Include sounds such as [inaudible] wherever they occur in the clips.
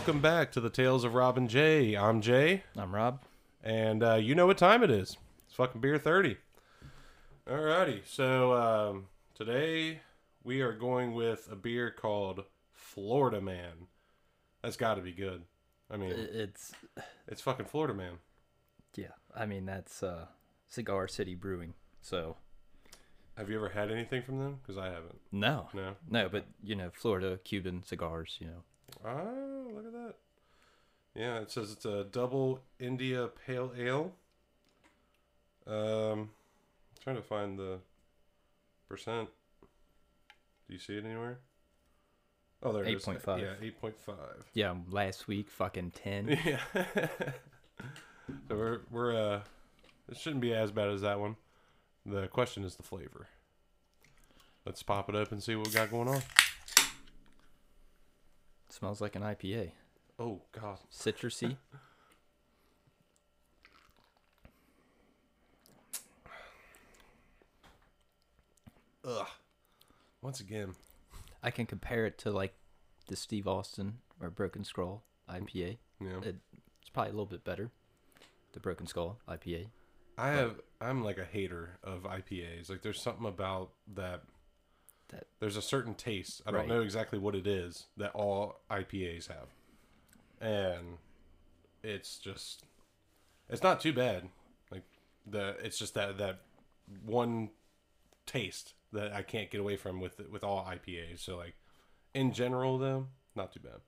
Welcome back to the Tales of Rob and Jay. I'm Jay, I'm Rob. and uh, you know what time it is. It's fucking beer 30. Alrighty, so um, today we are going with a beer called Florida Man. That's got to be good. I mean, It's it's fucking Florida Man. yeah. I mean that's uh, Cigar City Brewing. So Have you ever had anything from them? Because I haven't. no, No. no, but you know Florida Cuban cigars. You know, Oh, look at that. Yeah, it says it's a double India Pale Ale. Um, trying to find the percent. Do you see it anywhere? Oh, there it is. 8.5. Yeah, eight point five. yeah. Last week, fucking ten. [laughs] Yeah. so we're we're uh, it shouldn't be as bad as that one. The question is the flavor. Let's pop it up and see what we got going on. Smells like an IPA. Oh God. Citrusy. [laughs] Ugh. Once again, I can compare it to like the Steve Austin or Broken Skull mm. IPA. you know. It, it's probably a little bit better. The Broken Skull IPA. I have I'm like a hater of IPAs. Like there's something about that That- there's a certain taste. I don't Right. know exactly what it is that all IPAs have. And it's just it's not too bad. Like the it's just that that one taste that I can't get away from with with all IPAs. So like in general though, not too bad.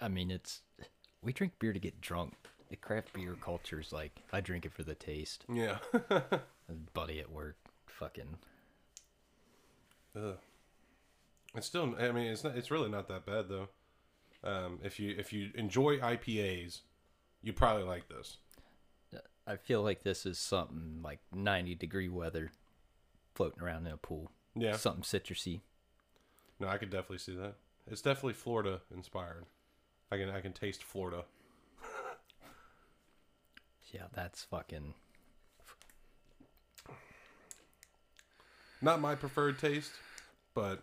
I mean, it's we drink beer to get drunk. The craft beer culture is like I drink it for the taste. Yeah. [laughs] Buddy at work, fucking Ugh. It's still. I mean, it's not. It's really not that bad though. Um, if you if you enjoy IPAs, you probably like this. I feel like this is something like 90 degree weather floating around in a pool. Yeah. Something citrusy. No, I could definitely see that. It's definitely Florida inspired. I can I can taste Florida. [laughs] Yeah, that's fucking. Not my preferred taste, but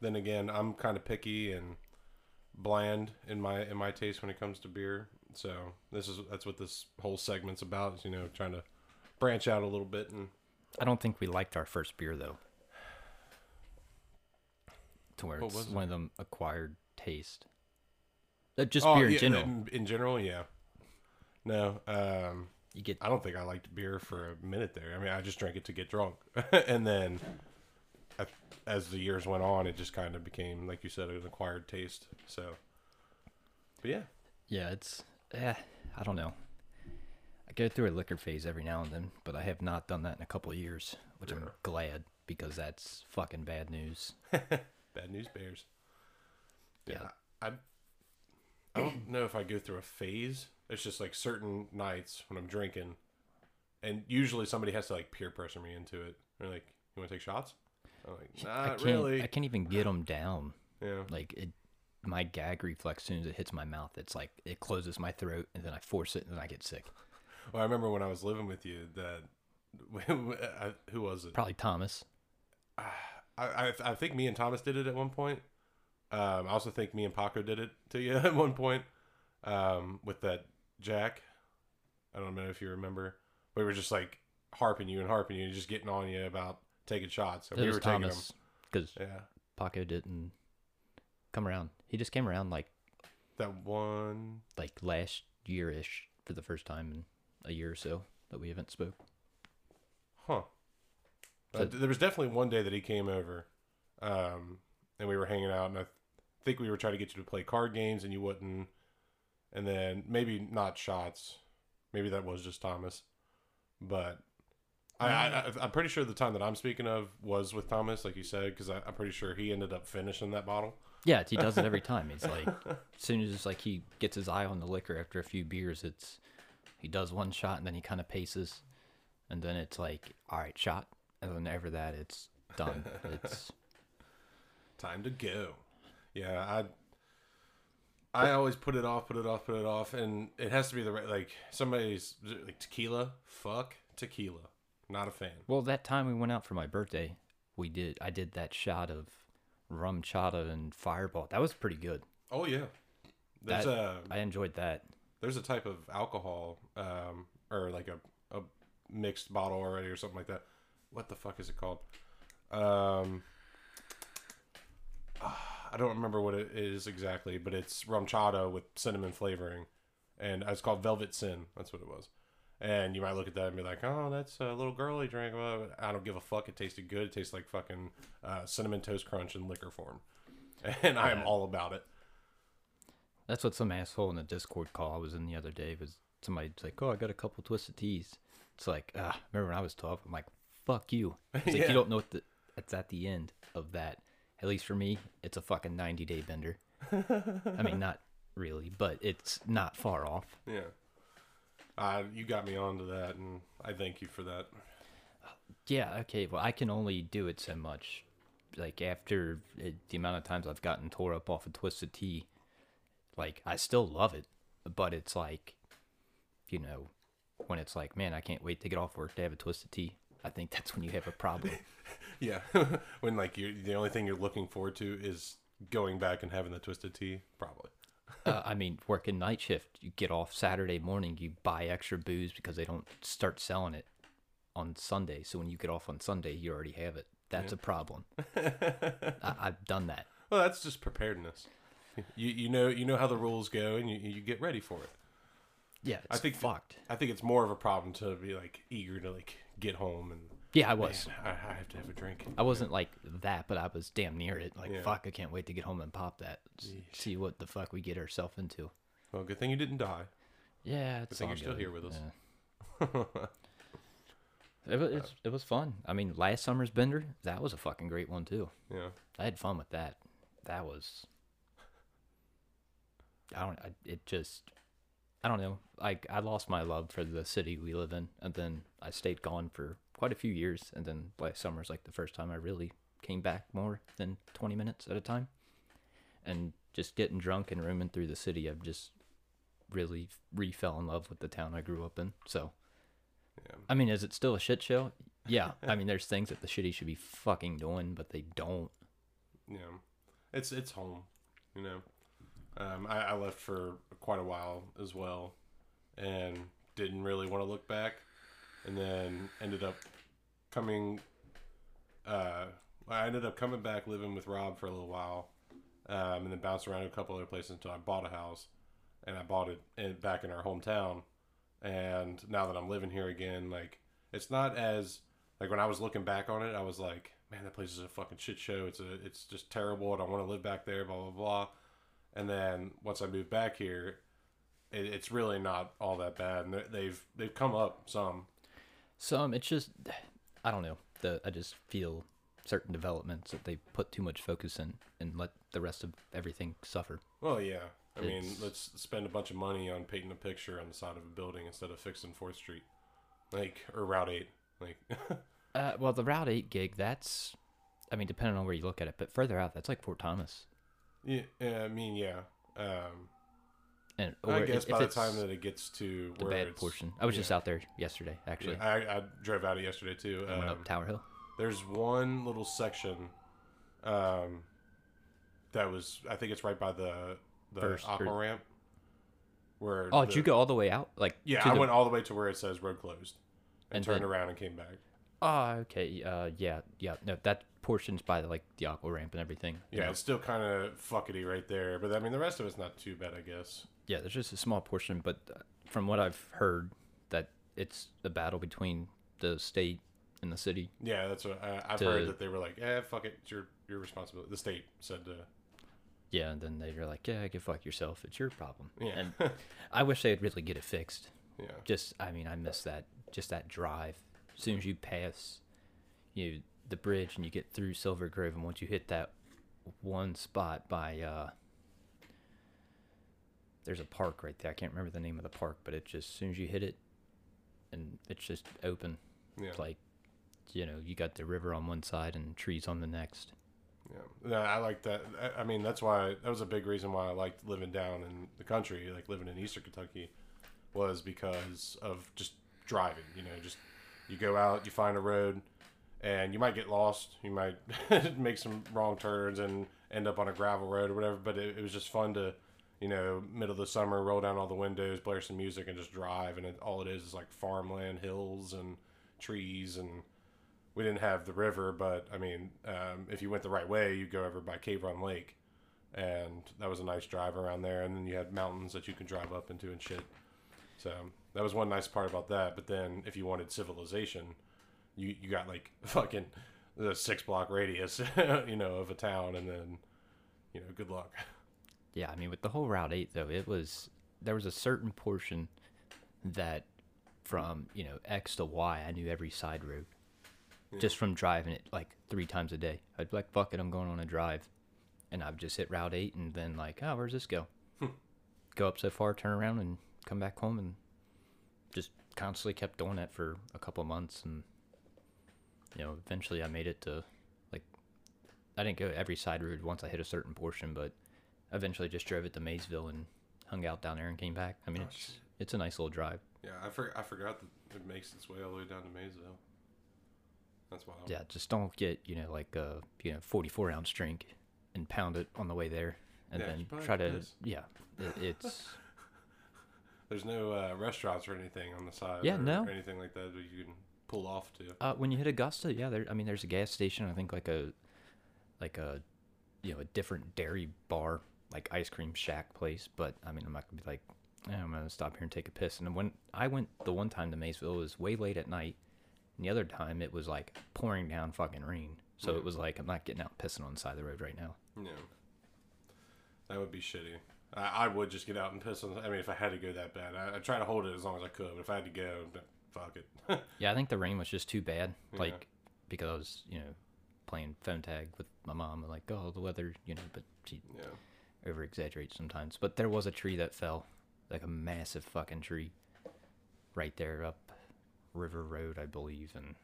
then again, I'm kind of picky and bland in my in my taste when it comes to beer. So this is that's what this whole segment's about. Is you know trying to branch out a little bit and I don't think we liked our first beer though. To where it's was it? one of them acquired taste. Uh, just Oh, beer in yeah, general. In, in general, yeah. No, um, You get I don't think I liked beer for a minute there. I mean, I just drank it to get drunk, [laughs] and then as the years went on, it just kind of became, like you said, an acquired taste. So, but yeah, yeah, it's eh, I don't know. I go through a liquor phase every now and then, but I have not done that in a couple of years, which I'm glad because that's fucking bad news. [laughs] bad news bears. Yeah, Yeah. I, I don't [clears throat] know if I go through a phase. It's just like certain nights when I'm drinking, and usually somebody has to like peer pressure me into it. They're like, "You want to take shots?" I'm like, I "Not can't really." I can't even get them down. yeah. Like it, my gag reflex, as soon as it hits my mouth, it's like it closes my throat, and then I force it, and then I get sick. [laughs] Well, I remember when I was living with you that [laughs] who was it? Probably Thomas. I, I I think me and Thomas did it at one point. Um, I also think me and Paco did it to you [laughs] at one point um, with that Jack. I don't know if you remember. We were just like harping you and harping you and just getting on you about taking shots. And It we was were taking Thomas because. Yeah, Paco didn't come around. He just came around like that one. like last year ish for the first time in a year or so that we haven't spoke. Huh. So- Uh, there was definitely one day that he came over, um, and we were hanging out, and I think we were trying to get you to play card games, and you wouldn't. And then maybe not shots, maybe that was just Thomas, but I, I, I'm pretty sure the time that I'm speaking of was with Thomas, like you said, because I'm pretty sure he ended up finishing that bottle. Yeah, he does it every [laughs] time. He's like, as soon as like he gets his eye on the liquor after a few beers, it's he does one shot and then he kind of paces, and then it's like, all right, shot, and then after that, it's done. [laughs] It's Time to go. Yeah, I I always put it off, put it off, put it off, and it has to be the right like somebody's like tequila. Fuck tequila. Not a fan. well, that time we went out for my birthday, we did. I did that shot of RumChata and fireball. That was pretty good. Oh yeah, There's That- a I enjoyed that. there's a type of alcohol, um, or like a, a mixed bottle already or something like that. What the fuck is it called? Um, ah, [sighs] I don't remember what it is exactly, but it's RumChata with cinnamon flavoring, and it's called Velvet Sin. That's what it was. And you might look at that and be like, "Oh, that's a little girly drink." Well, I don't give a fuck. It tasted good. It tastes like fucking uh, cinnamon toast crunch in liquor form, [laughs] and I am all about it. That's what some asshole in the Discord call I was in the other day was somebody's like, "Oh, I got a couple twisted teas." It's like, ah, remember when I was twelve? I'm like, "Fuck you!" [laughs] It's like Yeah. you don't know what the, it's at the end of that. At least for me, it's a fucking 90 day bender. [laughs] I mean, not really, but it's not far off. Yeah. Uh, you got me onto that, and I thank you for that. Yeah, okay. Well, I can only do it so much. Like after it, the amount of times I've gotten tore up off a twisted tea, like I still love it, but it's like, you know, when it's like, man, I can't wait to get off work to have a twisted tea. I think [laughs] that's when you have a problem. [laughs] Yeah. [laughs] when like you're the only thing you're looking forward to is going back and having the twisted tea, probably. Uh, I mean, working night shift, you get off Saturday morning, you buy extra booze because they don't start selling it on Sunday. So when you get off on Sunday, you already have it. That's a problem. [laughs] I, I've done that. Well, that's just preparedness. You you know you know how the rules go, and you you get ready for it. Yeah, I think fucked. I think it's more of a problem to be like eager to like get home and Yeah, I was. man, I, I have to have a drink. I wasn't like that, but I was damn near it. Like, Yeah. fuck, I can't wait to get home and pop that. S- See what the fuck we get ourselves into. Well, good thing you didn't die. Yeah, it's thing all you're still good. here with us. Yeah. [laughs] it, was, it's, it was fun. I mean, last summer's bender, that was a fucking great one too. Yeah. I had fun with that. That was. I don't. I, it just. I don't know. Like I lost my love for the city we live in, and then I stayed gone for quite a few years, and then last summer's like the first time I really came back more than twenty minutes at a time, and just getting drunk and roaming through the city, I've just really re fell in love with the town I grew up in. So, Yeah. I mean, is it still a shit show? Yeah. I mean, there's things that the shitty should be fucking doing, but they don't. Yeah, it's it's home. You know, um, I, I left for quite a while as well, and didn't really want to look back, and then ended up coming. Uh, I ended up coming back living with Rob for a little while, um, and then bounced around a couple other places until I bought a house, and I bought it in, back in our hometown, and now that I'm living here again, like it's not as like when I was looking back on it, I was like, man, that place is a fucking shit show. It's a, it's just terrible. I don't want to live back there. Blah blah blah. And then once I moved back here, it, it's really not all that bad. And they- they've they've come up some. Some it's just I don't know. The I just feel certain developments that they put too much focus in and let the rest of everything suffer. Well, yeah. I mean, let's spend a bunch of money on painting a picture on the side of a building instead of fixing Fourth Street, like or Route Eight. Like, [laughs] Uh, well, the Route Eight gig, that's I mean, depending on where you look at it, but further out, that's like Fort Thomas. Yeah, I mean, yeah. Um, And I guess if, by if the time that it gets to the bad portion, I was just out there yesterday actually. Yeah, I, I drove out it yesterday too. I went Um, up Tower Hill. There's one little section um, that was, I think it's right by the the First, or- ramp. Where Oh, the- did you go all the way out? Like Yeah, I the- went all the way to where it says road closed, and, And turned then- around and came back. Oh, okay. Uh, yeah, yeah. No, that portion's by like the aqua ramp and everything. Yeah, know. it's still kind of fuckety right there, but I mean the rest of it's not too bad, I guess. Yeah, there's just a small portion, but uh, from what I've heard, that it's a battle between the state and the city. Yeah, that's what I, I've To- heard that they were like, "Eh, fuck it, it's your your responsibility." The state said to, Yeah, and then they're like, "Yeah, go fuck yourself. It's your problem." yeah, And I wish they'd really get it fixed. yeah, Just, I mean, I miss that. Just that drive. As soon as you pass, you the bridge and you get through Silver Grove, and once you hit that one spot by, uh, there's a park right there. I can't remember the name of the park, but it just as soon as you hit it, and it's just open. yeah. It's like, you know, you got the river on one side and trees on the next. Yeah, no, I like that. I- I mean, that's why that was a big reason why I liked living down in the country, like living in Eastern Kentucky, was because of just driving. You know, just you go out, you find a road, and you might get lost. You might [laughs] make some wrong turns and end up on a gravel road or whatever. But it, it was just fun to you know, middle of the summer, roll down all the windows, blare some music, and just drive. And it, all it is is like farmland, hills, and trees. And we didn't have the river, but I mean, um, if you went the right way, you go over by Cave Run Lake, and that was a nice drive around there. And then you had mountains that you could drive up into and shit. So that was one nice part about that. But then if you wanted civilization, you you got like [laughs] fucking the six block radius, [laughs] you know, of a town, and then you know, good luck. [laughs] Yeah, I mean, with the whole Route 8, though, it was, there was a certain portion that from, you know, X to Y, I knew every side road just from driving it like three times a day. I'd be like, fuck it, I'm going on a drive. And I'd just hit Route 8 and then, like, oh, where's this go? Hmm. go up so far, turn around, and come back home and just constantly kept doing that for a couple of months. And, you know, eventually I made it to, like, I didn't go every side road once I hit a certain portion, but eventually just drove it to Maysville and hung out down there and came back. I mean, Oh, it's shit. it's a nice little drive. Yeah, I for, I forgot that it makes its way all the way down to Maysville. That's wild. Yeah, just don't get you know like a you know 44 ounce drink and pound it on the way there, and Yeah, then try to yeah, it, it's [laughs] There's no uh, restaurants or anything on the side. Yeah, or, no. or anything like that that you can pull off to. uh, when you hit Augusta, yeah, there. I mean, there's a gas station. I think like a like a you know a different dairy bar, like ice cream shack place. But I mean, I'm not gonna be like, eh, I'm gonna stop here and take a piss. And when I went the one time to Maysville, it was way late at night. And the other time, it was like pouring down fucking rain. So Yeah. it was like I'm not getting out pissing on the side of the road right now. Yeah. That would be shitty. I, I would just get out and piss on. I mean, if I had to go that bad, I, I'd try to hold it as long as I could. But if I had to go, fuck it. [laughs] Yeah, I think the rain was just too bad. Yeah. Like because I was, you know, playing phone tag with my mom and like, oh, the weather, you know, but she yeah. over exaggerates sometimes. But there was a tree that fell, like a massive fucking tree, right there up River Road, I believe, and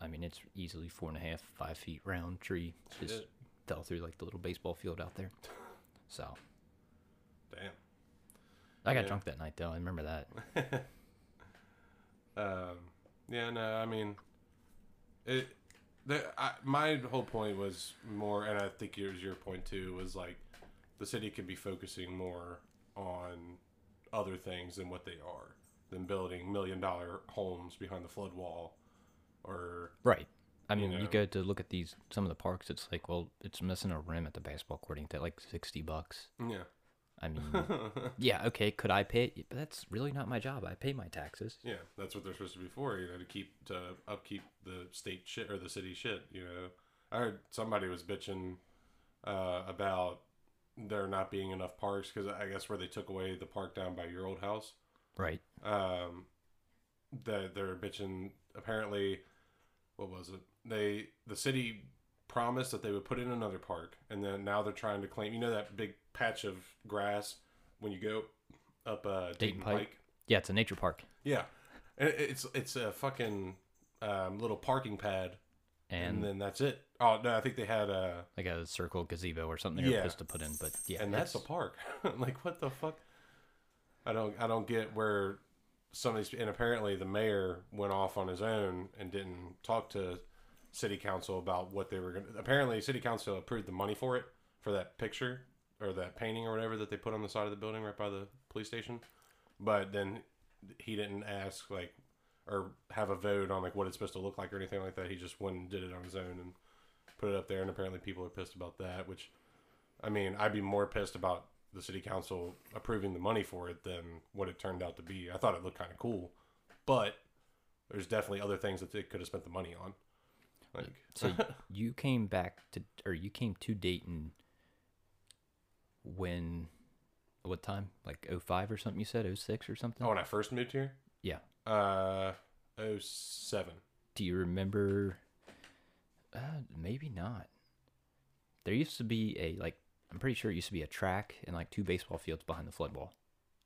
I mean it's easily four and a half, five feet round tree. Just fell through like the little baseball field out there. [laughs] So Damn. I got Yeah. drunk that night though. I remember that. [laughs] Um, yeah, no, I mean, it. The, I, my whole point was more, and I think it was your point too, was like the city could be focusing more on other things than what they are, than building million dollar homes behind the flood wall, or Right. I mean, you, know. go to look at these some of the parks. It's like, well, it's missing a rim at the basketball court. Ain't that like sixty bucks? yeah, I mean, [laughs] yeah, okay. Could I pay it? But that's really not my job. I pay my taxes. yeah, that's what they're supposed to be for, you know, to keep to upkeep the state shit or the city shit. You know, I heard somebody was bitching uh, about there not being enough parks because I guess where they took away the park down by your old house, Right. um, that they're bitching. Apparently, what was it? They the city promised that they would put in another park, and then now they're trying to claim. You know that big patch of grass when you go up uh, Dayton, Pike? Pike. Yeah, it's a nature park, Yeah, and it's it's a fucking um, little parking pad, and, and, then that's it. Oh no, I think they had a like a circle gazebo or something Yeah. supposed to put in. But yeah, and that's a park. [laughs] like what the fuck? I don't I don't get where some of these and apparently the mayor went off on his own and didn't talk to city council about what they were going to apparently city council approved the money for it for that picture or that painting or whatever that they put on the side of the building right by the police station but then he didn't ask like or have a vote on like what it's supposed to look like or anything like that he just went and did it on his own and put it up there and apparently people are pissed about that which I mean, I'd be more pissed about the city council approving the money for it than what it turned out to be. I thought it looked kind of cool, but there's definitely other things that they could have spent the money on. Like, So [laughs] you came back to, or you came to Dayton when, what time? Like 05 or something you said? 06 or something? oh, when I first moved here, Yeah. uh, 07. Do you remember? Uh, maybe not. There used to be a, like, I'm pretty sure it used to be a track and like two baseball fields behind the flood wall.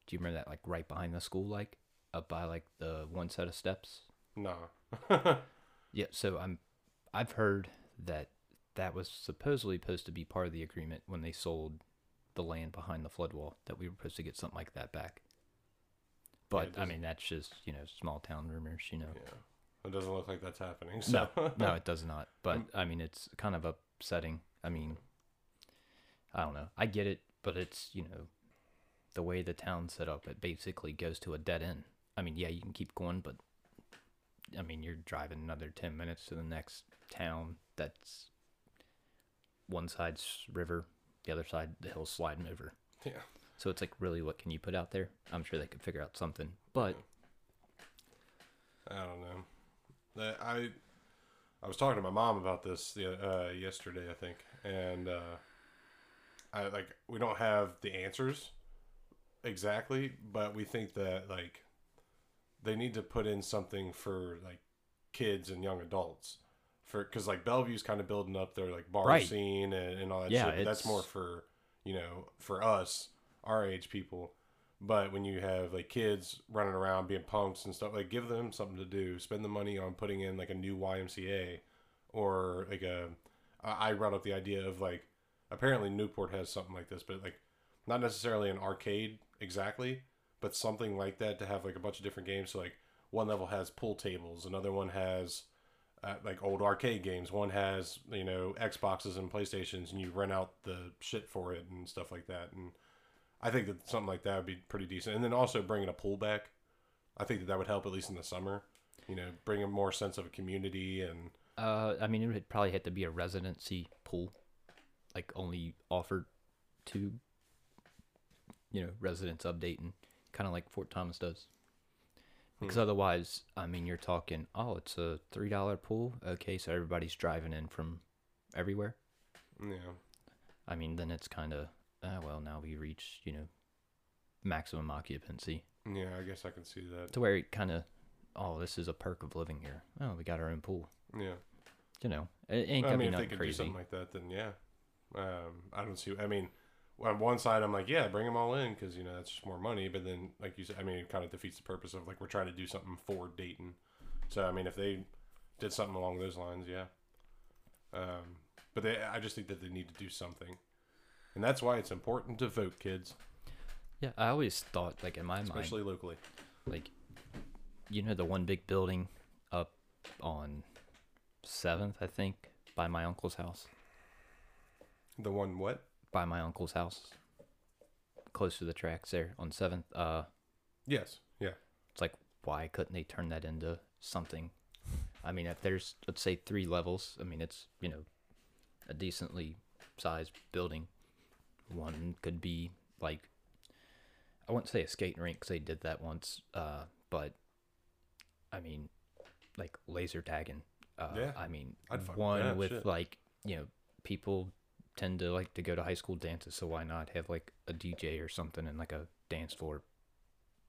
Do you remember that, like, right behind the school, like, up by, like, the one set of steps? Nah. [laughs] Yeah, so I'm I've heard that that was supposedly supposed to be part of the agreement when they sold the land behind the flood wall that we were supposed to get something like that back. But I mean that's just, you know, small town rumors, you know. yeah. It doesn't look like that's happening. So. No, no, [laughs] it does not. But I mean it's kind of upsetting. I mean I don't know. I get it. but it's you know the way the town's set up it basically goes to a dead end i mean yeah you can keep going but i mean you're driving another 10 minutes to the next town that's one side's river the other side the hill's sliding over Yeah. so it's like really what can you put out there i'm sure they could figure out something but I don't know. That- I I was talking to my mom about this the uh, yesterday, I think, and uh, I like we don't have the answers exactly, but we think that like they need to put in something for like kids and young adults for because like Bellevue's kind of building up their like bar Right. scene and, and all that Yeah, shit. But that's more for you know for us our age people. But when you have like kids running around being punks and stuff, like give them something to do. Spend the money on putting in like a new YMCA or like a. I brought up the idea of like apparently Newport has something like this, but like not necessarily an arcade exactly, but something like that to have like a bunch of different games. So like one level has pool tables, another one has uh, like old arcade games. One has you know Xboxes and PlayStations, and you rent out the shit for it and stuff like that. And I think that something like that would be pretty decent. And then also bringing a pool back, I think that that would help at least in the summer. You know, bring a more sense of a community and Uh, I mean, it would probably have to be a residency pool, like only offered to, you know, residents updating, kind of like Fort Thomas does. Because otherwise, I mean, you're talking, oh, it's a three dollar pool. Okay, so everybody's driving in from everywhere. yeah, I mean, then it's kind of, ah, well, now we reach, you know, maximum occupancy yeah. I guess I can see that. to where it kind of, oh, this is a perk of living here. Oh, we got our own pool. Yeah. You know, it ain't I gonna mean, be if they nothing could do crazy. something like that, then yeah. Um, I don't see. I mean, on one side, I'm like, yeah, bring them all in because you know that's just more money. But then, like you said, I mean, it kind of defeats the purpose of like we're trying to do something for Dayton. So I mean, if they did something along those lines, yeah. Um, but they, I just think that they need to do something, and that's why it's important to vote, kids, Yeah, I always thought, like in my mind, especially locally. like you know the one big building up on seventh i think by my uncle's house The one what? By my uncle's house close to the tracks there on seventh uh Yes, yeah, it's like why couldn't they turn that into something? I mean if there's let's say three levels i mean it's you know a decently sized building. One could be like i wouldn't say a skating rink because they did that once uh but i mean like laser tagging uh Yeah, i mean I'd fuck with one with shit. like you know people tend to like to go to high school dances so why not have like a dj or something and like a dance floor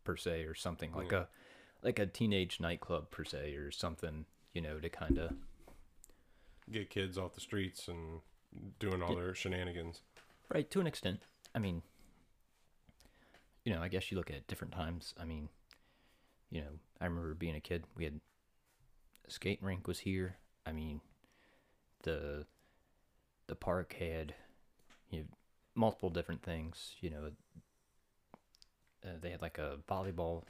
per se or something like Yeah. a like a teenage nightclub per se or something you know to kind of get kids off the streets and doing all their shenanigans. right to an extent i mean you know i guess you look at different times i mean you know i remember being a kid we had a skating rink was here i mean the the park had you know multiple different things you know uh, they had like a volleyball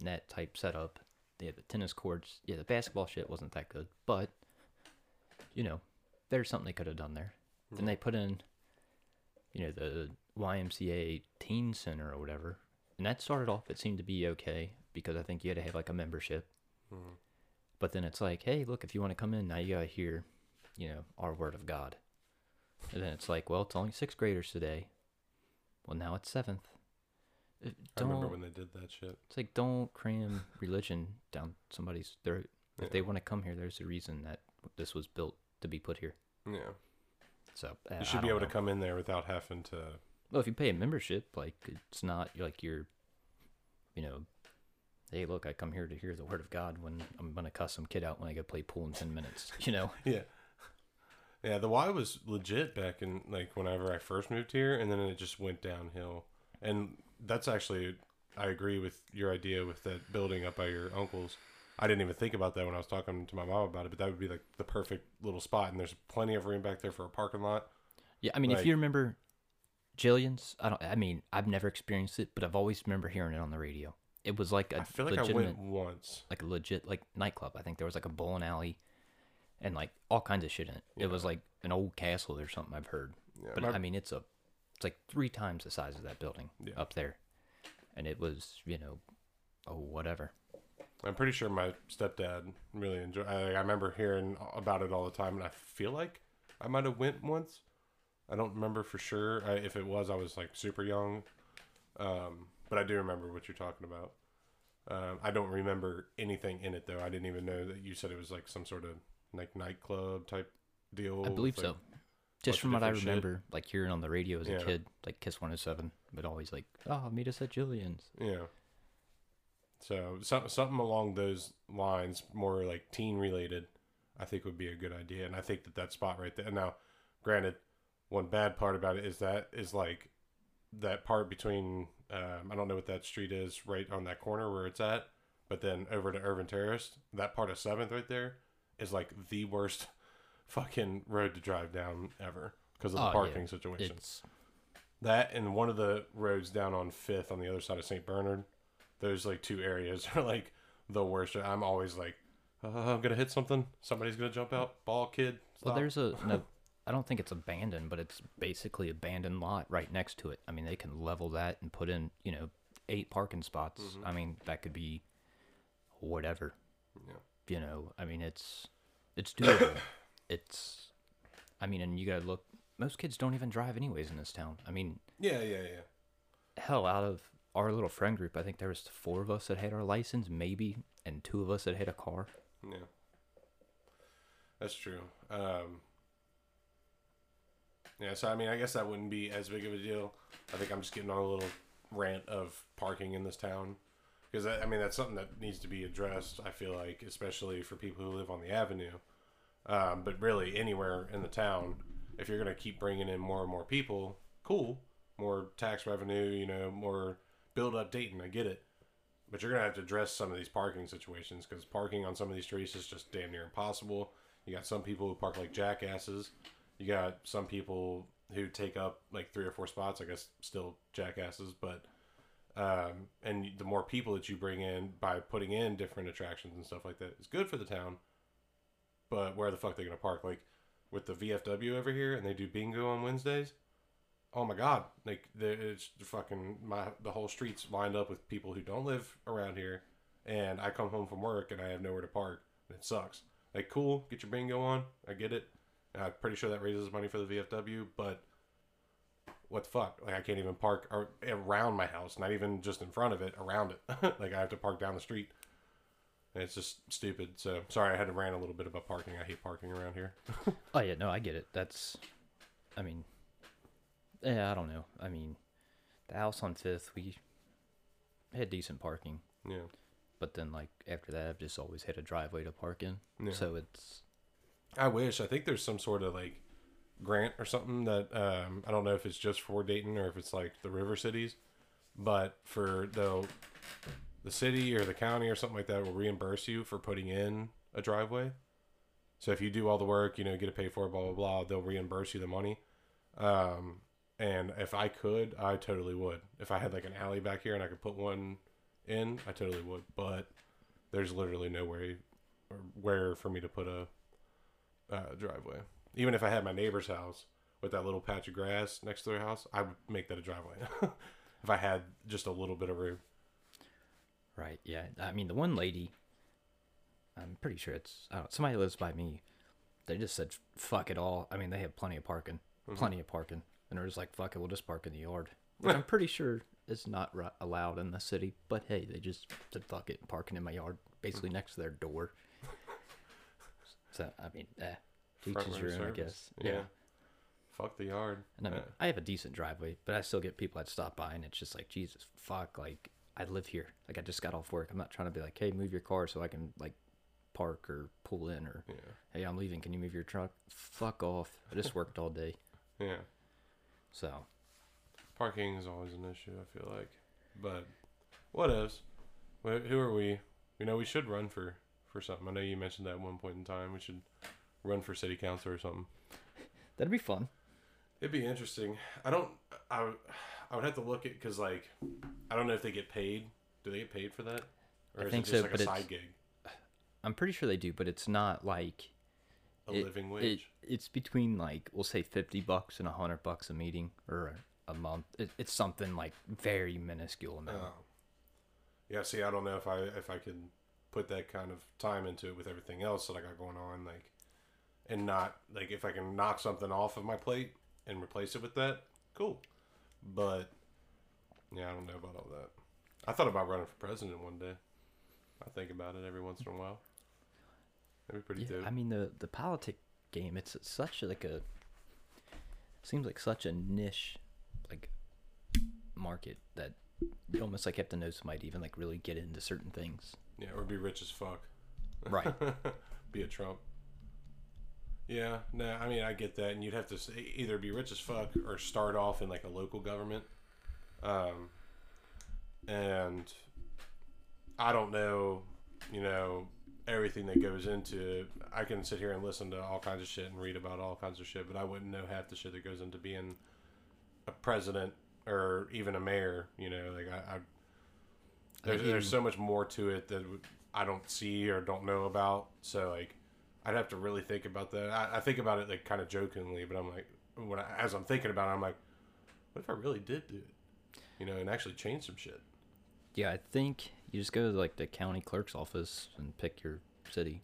net type setup. They had the tennis courts. Yeah the basketball shit wasn't that good but you know there's something they could have done there. Then they put in you know the YMCA teen center or whatever and that started off it seemed to be okay because I think you had to have like a membership. Mhm. but then it's like hey look if you want to come in now you gotta hear you know our word of God and then it's like well it's only sixth graders today well now it's seventh Uh, I remember when they did that shit. it's like don't cram religion down somebody's throat if Yeah. they want to come here there's a reason that this was built to be put here Yeah. so uh, You should be able know. to come in there without having to. Well, if you pay a membership, like it's not like you're, you know, hey, look, I come here to hear the word of God when I'm gonna cuss some kid out when I go play pool in ten minutes. [laughs] You know, Yeah. Yeah, the Y was legit back in like whenever I first moved here, and then it just went downhill. And that's actually, I agree with your idea with that building up by your uncle's. I didn't even think about that when I was talking to my mom about it, but that would be like the perfect little spot, and there's plenty of room back there for a parking lot. yeah. I mean, Like- if you remember Jillian's, I don't. I mean, I've never experienced it, but I've always remember hearing it on the radio. It was like a I feel like I went once. like a legit like nightclub. I think there was like a bowling alley, and like all kinds of shit in it. It was like an old castle or something. I've heard, Yeah, but my- I mean, it's a It's like three times the size of that building Yeah. up there, and it was you know, oh whatever. I'm pretty sure my stepdad really enjoyed. I, I remember hearing about it all the time, and I feel like I might have went once. I don't remember for sure. I, if it was, I was like super young, um, but I do remember what you're talking about. Um, I don't remember anything in it though. I didn't even know that you said it was like some sort of like nightclub type deal. I believe with, like- so. Just from what I different shit. remember, like hearing on the radio as a Yeah. kid, like Kiss 107 but always like, oh, meet us at Jillian's. Yeah. So some, something along those lines, more like teen related, I think would be a good idea. And I think that that spot right there. Now, granted, one bad part about it is that is like that part between um, I don't know what that street is right on that corner where it's at, but then over to Irvin Terrace, that part of Seventh right there is like the worst [laughs] fucking road to drive down ever because of the Oh, yeah. parking situation. It's That and one of the roads down on Fifth on the other side of St. Bernard, those like two areas [laughs] are like the worst. I'm always like, uh, I'm gonna hit something. Somebody's gonna jump out. Ball kid. well, there's a [laughs] no, I don't think it's abandoned, but it's basically abandoned lot right next to it. I mean, they can level that and put in you know eight parking spots. Mm-hmm. I mean, that could be whatever. Yeah. You know, I mean, it's it's doable. [coughs] it's, I mean, and you gotta look. Most kids don't even drive anyways in this town. I mean, Yeah, yeah, yeah. hell, out of our little friend group, I think there was four of us that had our license, maybe, and two of us that had a car. Yeah. That's true. Um, yeah, so I mean, I guess that wouldn't be as big of a deal. I think I'm just getting on a little rant of parking in this town because I, mean that's something that needs to be addressed. I feel like, especially for people who live on the avenue, um, but really anywhere in the town. If you're gonna keep bringing in more and more people, cool, more tax revenue, you know, more build up Dayton. I get it. But you're gonna have to address some of these parking situations because parking on some of these streets is just damn near impossible. You got some people who park like jackasses. You got some people who take up like three or four spots. I guess still jackasses, but um, and the more people that you bring in by putting in different attractions and stuff like that is good for the town. But where the fuck they gonna park? Like with the VFW over here, and they do bingo on Wednesdays. Oh my god! Like it's fucking my the whole streets lined up with people who don't live around here, and I come home from work and I have nowhere to park. It sucks. Like cool, get your bingo on. I get it. I'm pretty sure that raises money for the VFW, but what the fuck? Like I can't even park around my house, not even just in front of it, around it. [laughs] like I have to park down the street. And it's just stupid. So sorry, I had to rant a little bit about parking. I hate parking around here. [laughs] Oh yeah, no, I get it. That's, I mean, yeah, I don't know. I mean, the house on Fifth, we had decent parking, Yeah. but then like after that, I've just always had a driveway to park in. Yeah. So it's I wish. I think there's some sort of like grant or something that um, I don't know if it's just for Dayton or if it's like the river cities, but for the the city or the county or something like that will reimburse you for putting in a driveway. So if you do all the work, you know, get it paid for, blah blah blah, they'll reimburse you the money. Um, and if I could, I totally would. If I had like an alley back here and I could put one in, I totally would. But there's literally no way where for me to put a uh, driveway. Even if I had my neighbor's house with that little patch of grass next to their house, I would make that a driveway. [laughs] if I had just a little bit of room. right. Yeah, I mean the one lady, I'm pretty sure it's I don't, somebody lives by me. They just said fuck it all. I mean they have plenty of parking, plenty of parking, and they're just like fuck it, we'll just park in the yard. [laughs] Which I'm pretty sure is not allowed in the city. But hey, they just said fuck it, parking in my yard, basically [laughs] next to their door. So I mean, eh, each is your own, I guess. Yeah. yeah. Fuck the yard. And I mean, Uh, I have a decent driveway, but I still get people that stop by, and it's just like, Jesus, fuck, like I live here. Like I just got off work. I'm not trying to be like, hey, move your car so I can like park or pull in, or yeah. hey, I'm leaving. Can you move your truck? Fuck off. I just worked all day, [laughs] Yeah. so Parking is always an issue, I feel like. But what else? Who are we? You know, we should run for, for something. I know you mentioned that at one point in time. We should run for city council or something. that'd be fun. It'd be interesting. I don't. I, would- I would have to look at because like I don't know if they get paid. Do they get paid for that, or I is think it just so, like but a it's- side gig, I'm pretty sure they do, but it's not like a it- living it, wage? it's between like we'll say fifty bucks and a hundred bucks a meeting, or a month. It, it's something like very minuscule amount. Oh. Yeah, see, I don't know if I if I could put that kind of time into it with everything else that I got going on, like, and not like if I can knock something off of my plate and replace it with that, cool. But yeah, I don't know about all that. I thought about running for president one day. I think about it every once in a while. That'd be pretty Yeah, dope. I mean the the politic game. It's such like a seems like such a niche like market that you almost like have to know somebody to even like really get into certain things. yeah, or be rich as fuck. Right. [laughs] be a Trump. Yeah, no, I mean I get that, and you'd have to either be rich as fuck or start off in like a local government. Um, and I don't know, you know, everything that goes into. I can sit here and listen to all kinds of shit and read about all kinds of shit, but I wouldn't know half the shit that goes into being a president or even a mayor. You know, like I, I there's, there's so much more to it that I don't see or don't know about. So like, I'd have to really think about that. I, I think about it like kind of jokingly, but I'm like, when I, as I'm thinking about it, I'm like, what if I really did do it? You know, and actually change some shit. Yeah, I think you just go to like the county clerk's office and pick your city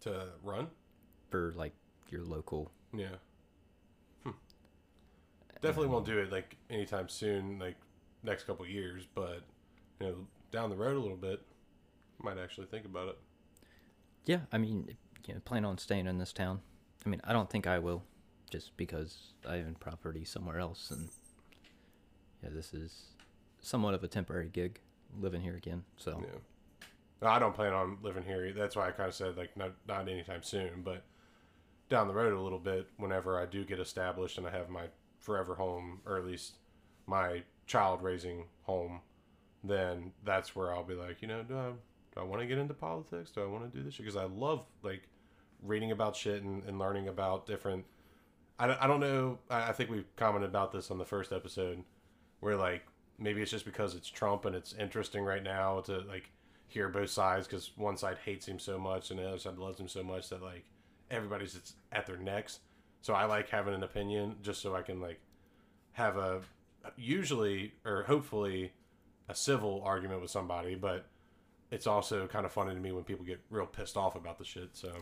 To run? for like your local. Yeah. Hmm. Definitely won't do it like anytime soon, like next couple years, but you know, down the road a little bit, might actually think about it. Yeah, I mean, you know, plan on staying in this town. I mean, I don't think I will, just because I own property somewhere else, and yeah, this is somewhat of a temporary gig, living here again. So Yeah. No, I don't plan on living here. That's why I kind of said like not not anytime soon, but down the road a little bit. Whenever I do get established and I have my forever home, or at least my child raising home, then that's where I'll be like, you know, do I do I want to get into politics? Do I want to do this? Because I love like reading about shit and, and learning about different. I, I don't know. I, I think we've commented about this on the first episode, where like maybe it's just because it's Trump and it's interesting right now to like hear both sides because one side hates him so much and the other side loves him so much that like everybody's at their necks. So I like having an opinion just so I can like have a usually or hopefully a civil argument with somebody, but it's also kind of funny to me when people get real pissed off about the shit. So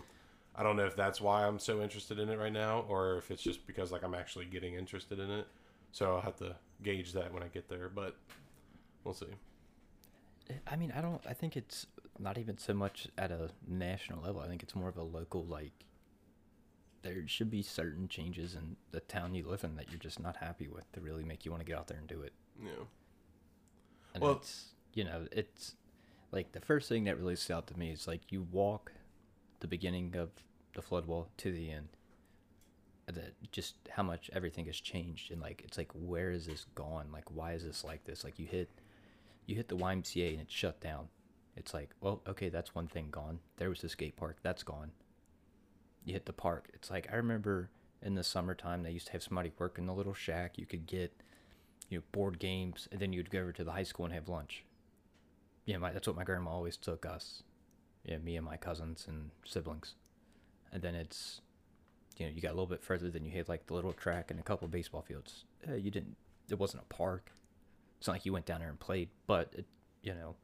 I don't know if that's why I'm so interested in it right now or if it's just because like I'm actually getting interested in it. So I'll have to gauge that when I get there, but we'll see. I mean, I don't. I think it's not even so much at a national level. I think it's more of a local like. There should be certain changes in the town you live in that you're just not happy with to really make you want to get out there and do it. Yeah. And Well- it's you know it's like the first thing that really stood out to me is like you walk the beginning of the flood wall to the end. just how much everything has changed and like it's like where is this gone? Like why is this like this? Like you hit you hit the YMCA and it's shut down. It's like well okay that's one thing gone. There was the skate park that's gone. You hit the park. It's like I remember in the summertime they used to have somebody work in the little shack. You could get you know, board games, and then you'd go over to the high school and have lunch. Yeah, my, that's what my grandma always took us. Yeah, me and my cousins and siblings. And then it's, you know, you got a little bit further, then you had like the little track and a couple baseball fields. Uh, you didn't, it wasn't a park. It's not like you went down there and played, but, it, you know,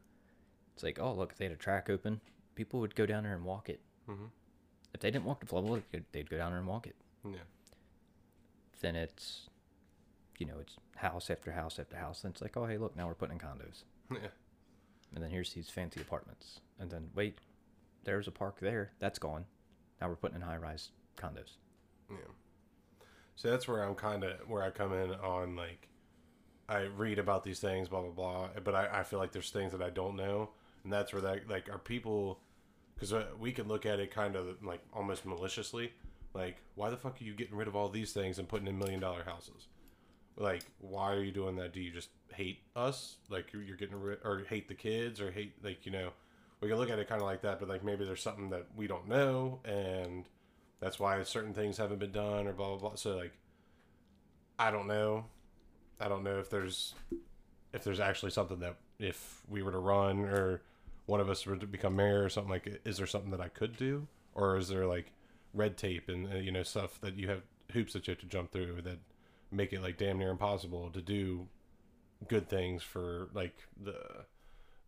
it's like, oh, look, if they had a track open, people would go down there and walk it. Mm-hmm. If they didn't walk the they'd- they'd go down there and walk it. Yeah. Then it's, you know, it's house after house after house. Then it's like, oh, hey, look, now we're putting in condos. [laughs] Yeah. And then here's these fancy apartments. And then wait, there's a park there. That's gone. Now we're putting in high rise condos. Yeah. So that's where I'm kind of where I come in on like I read about these things, blah blah blah, but I, I feel like there's things that I don't know, and that's where that like are people because uh, we can look at it kind of like almost maliciously, like why the fuck are you getting rid of all these things and putting in million dollar houses? Like why are you doing that? Do you just hate us? Like you're getting rid or hate the kids or hate like you know we can look at it kind of like that, but like maybe there's something that we don't know and that's why certain things haven't been done or blah blah blah. So like, I don't know. I don't know if there's if there's actually something that if we were to run or one of us were to become mayor or something like, is there something that I could do or is there like red tape and uh, you know stuff that you have hoops that you have to jump through that make it like damn near impossible to do good things for like the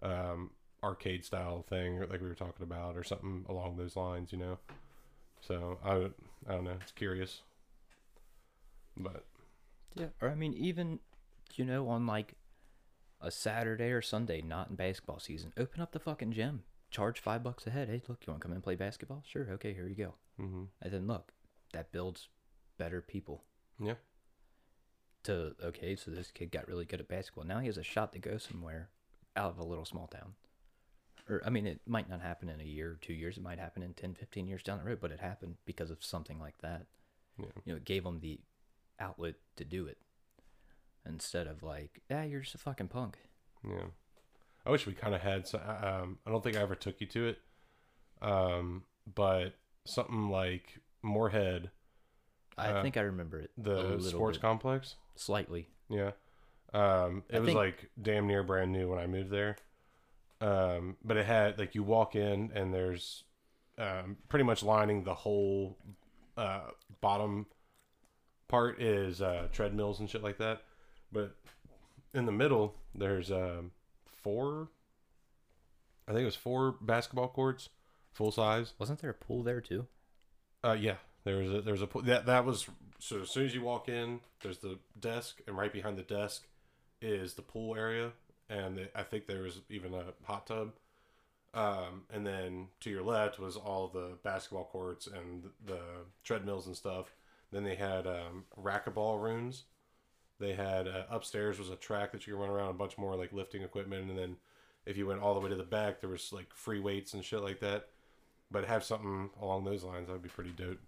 um, arcade style thing, like we were talking about, or something along those lines, you know. So I, I don't know. It's curious, but Yeah, or I mean, even you know, on like a Saturday or Sunday, not in basketball season, open up the fucking gym, charge five bucks a head. Hey, look, you want to come in and play basketball? Sure, okay, here you go. hmm And then look, that builds better people. yeah, To okay, so this kid got really good at basketball. Now he has a shot to go somewhere out of a little small town. Or I mean, it might not happen in a year or two years. It might happen in 10, 15 years down the road, but it happened because of something like that. yeah, you know, it gave him the outlet to do it instead of like, yeah, you're just a fucking punk. yeah. I wish we kind of had. so- Um, I don't think I ever took you to it, um, but something like Moorhead, I Uh, think I remember it. the sports bit, complex. slightly. Yeah. Um, it I was think- like damn near brand new when I moved there. Um, but it had like you walk in and there's um, pretty much lining the whole uh, bottom part is uh, treadmills and shit like that. But in the middle, there's um, four, I think it was four basketball courts, full size. Wasn't there a pool there too? Uh, yeah, there was a there was a that that was so as soon as you walk in, there's the desk, and right behind the desk is the pool area, and the, I think there was even a hot tub. Um, and then to your left was all the basketball courts and the treadmills and stuff. Then they had um, racquetball rooms. They had uh, upstairs was a track that you could run around, a bunch more like lifting equipment, and then if you went all the way to the back, there was like free weights and shit like that but have something along those lines that would be pretty dope.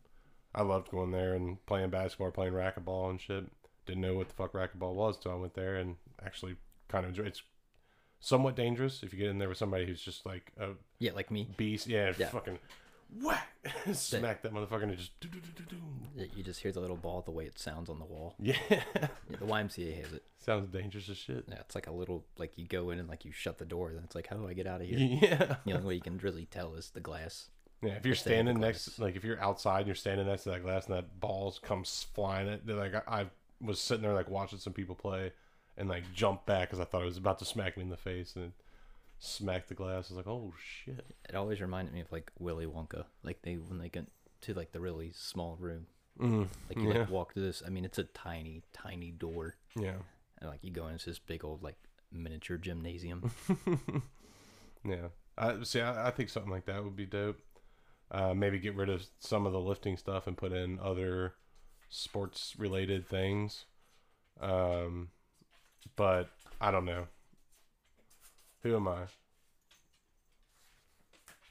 I loved going there and playing basketball, playing racquetball and shit. Didn't know what the fuck racquetball was until I went there and actually kind of enjoyed. It's somewhat dangerous if you get in there with somebody who's just like a Yeah, like me. beast. Yeah, Yeah. fucking whack, [laughs] smack that motherfucker and just do do do do do. You just hear the little ball the way it sounds on the wall. [laughs] Yeah, Yeah, the YMCA has it. sounds dangerous as shit. Yeah, it's like a little like you go in and like you shut the door. Then it's like, how do I get out of here? [laughs] Yeah, The only way you can really tell is the glass. Yeah. If you're If they have the standing next, like if you're outside, and you're standing next to that glass, and that ball comes flying. At like I, I was sitting there like watching some people play, and like jumped back because I thought it was about to smack me in the face, and it smacked the glass. I was like, oh shit. It always reminded me of like Willy Wonka. Like they when they get to like the really small room. Mm, Like you yeah, like walk through this. I mean, it's a tiny, tiny door, yeah, and like you go into this big old like miniature gymnasium. [laughs] yeah. I see. I, I think something like that would be dope. Uh, maybe get rid of some of the lifting stuff and put in other sports related things. Um, but I don't know. Who am I?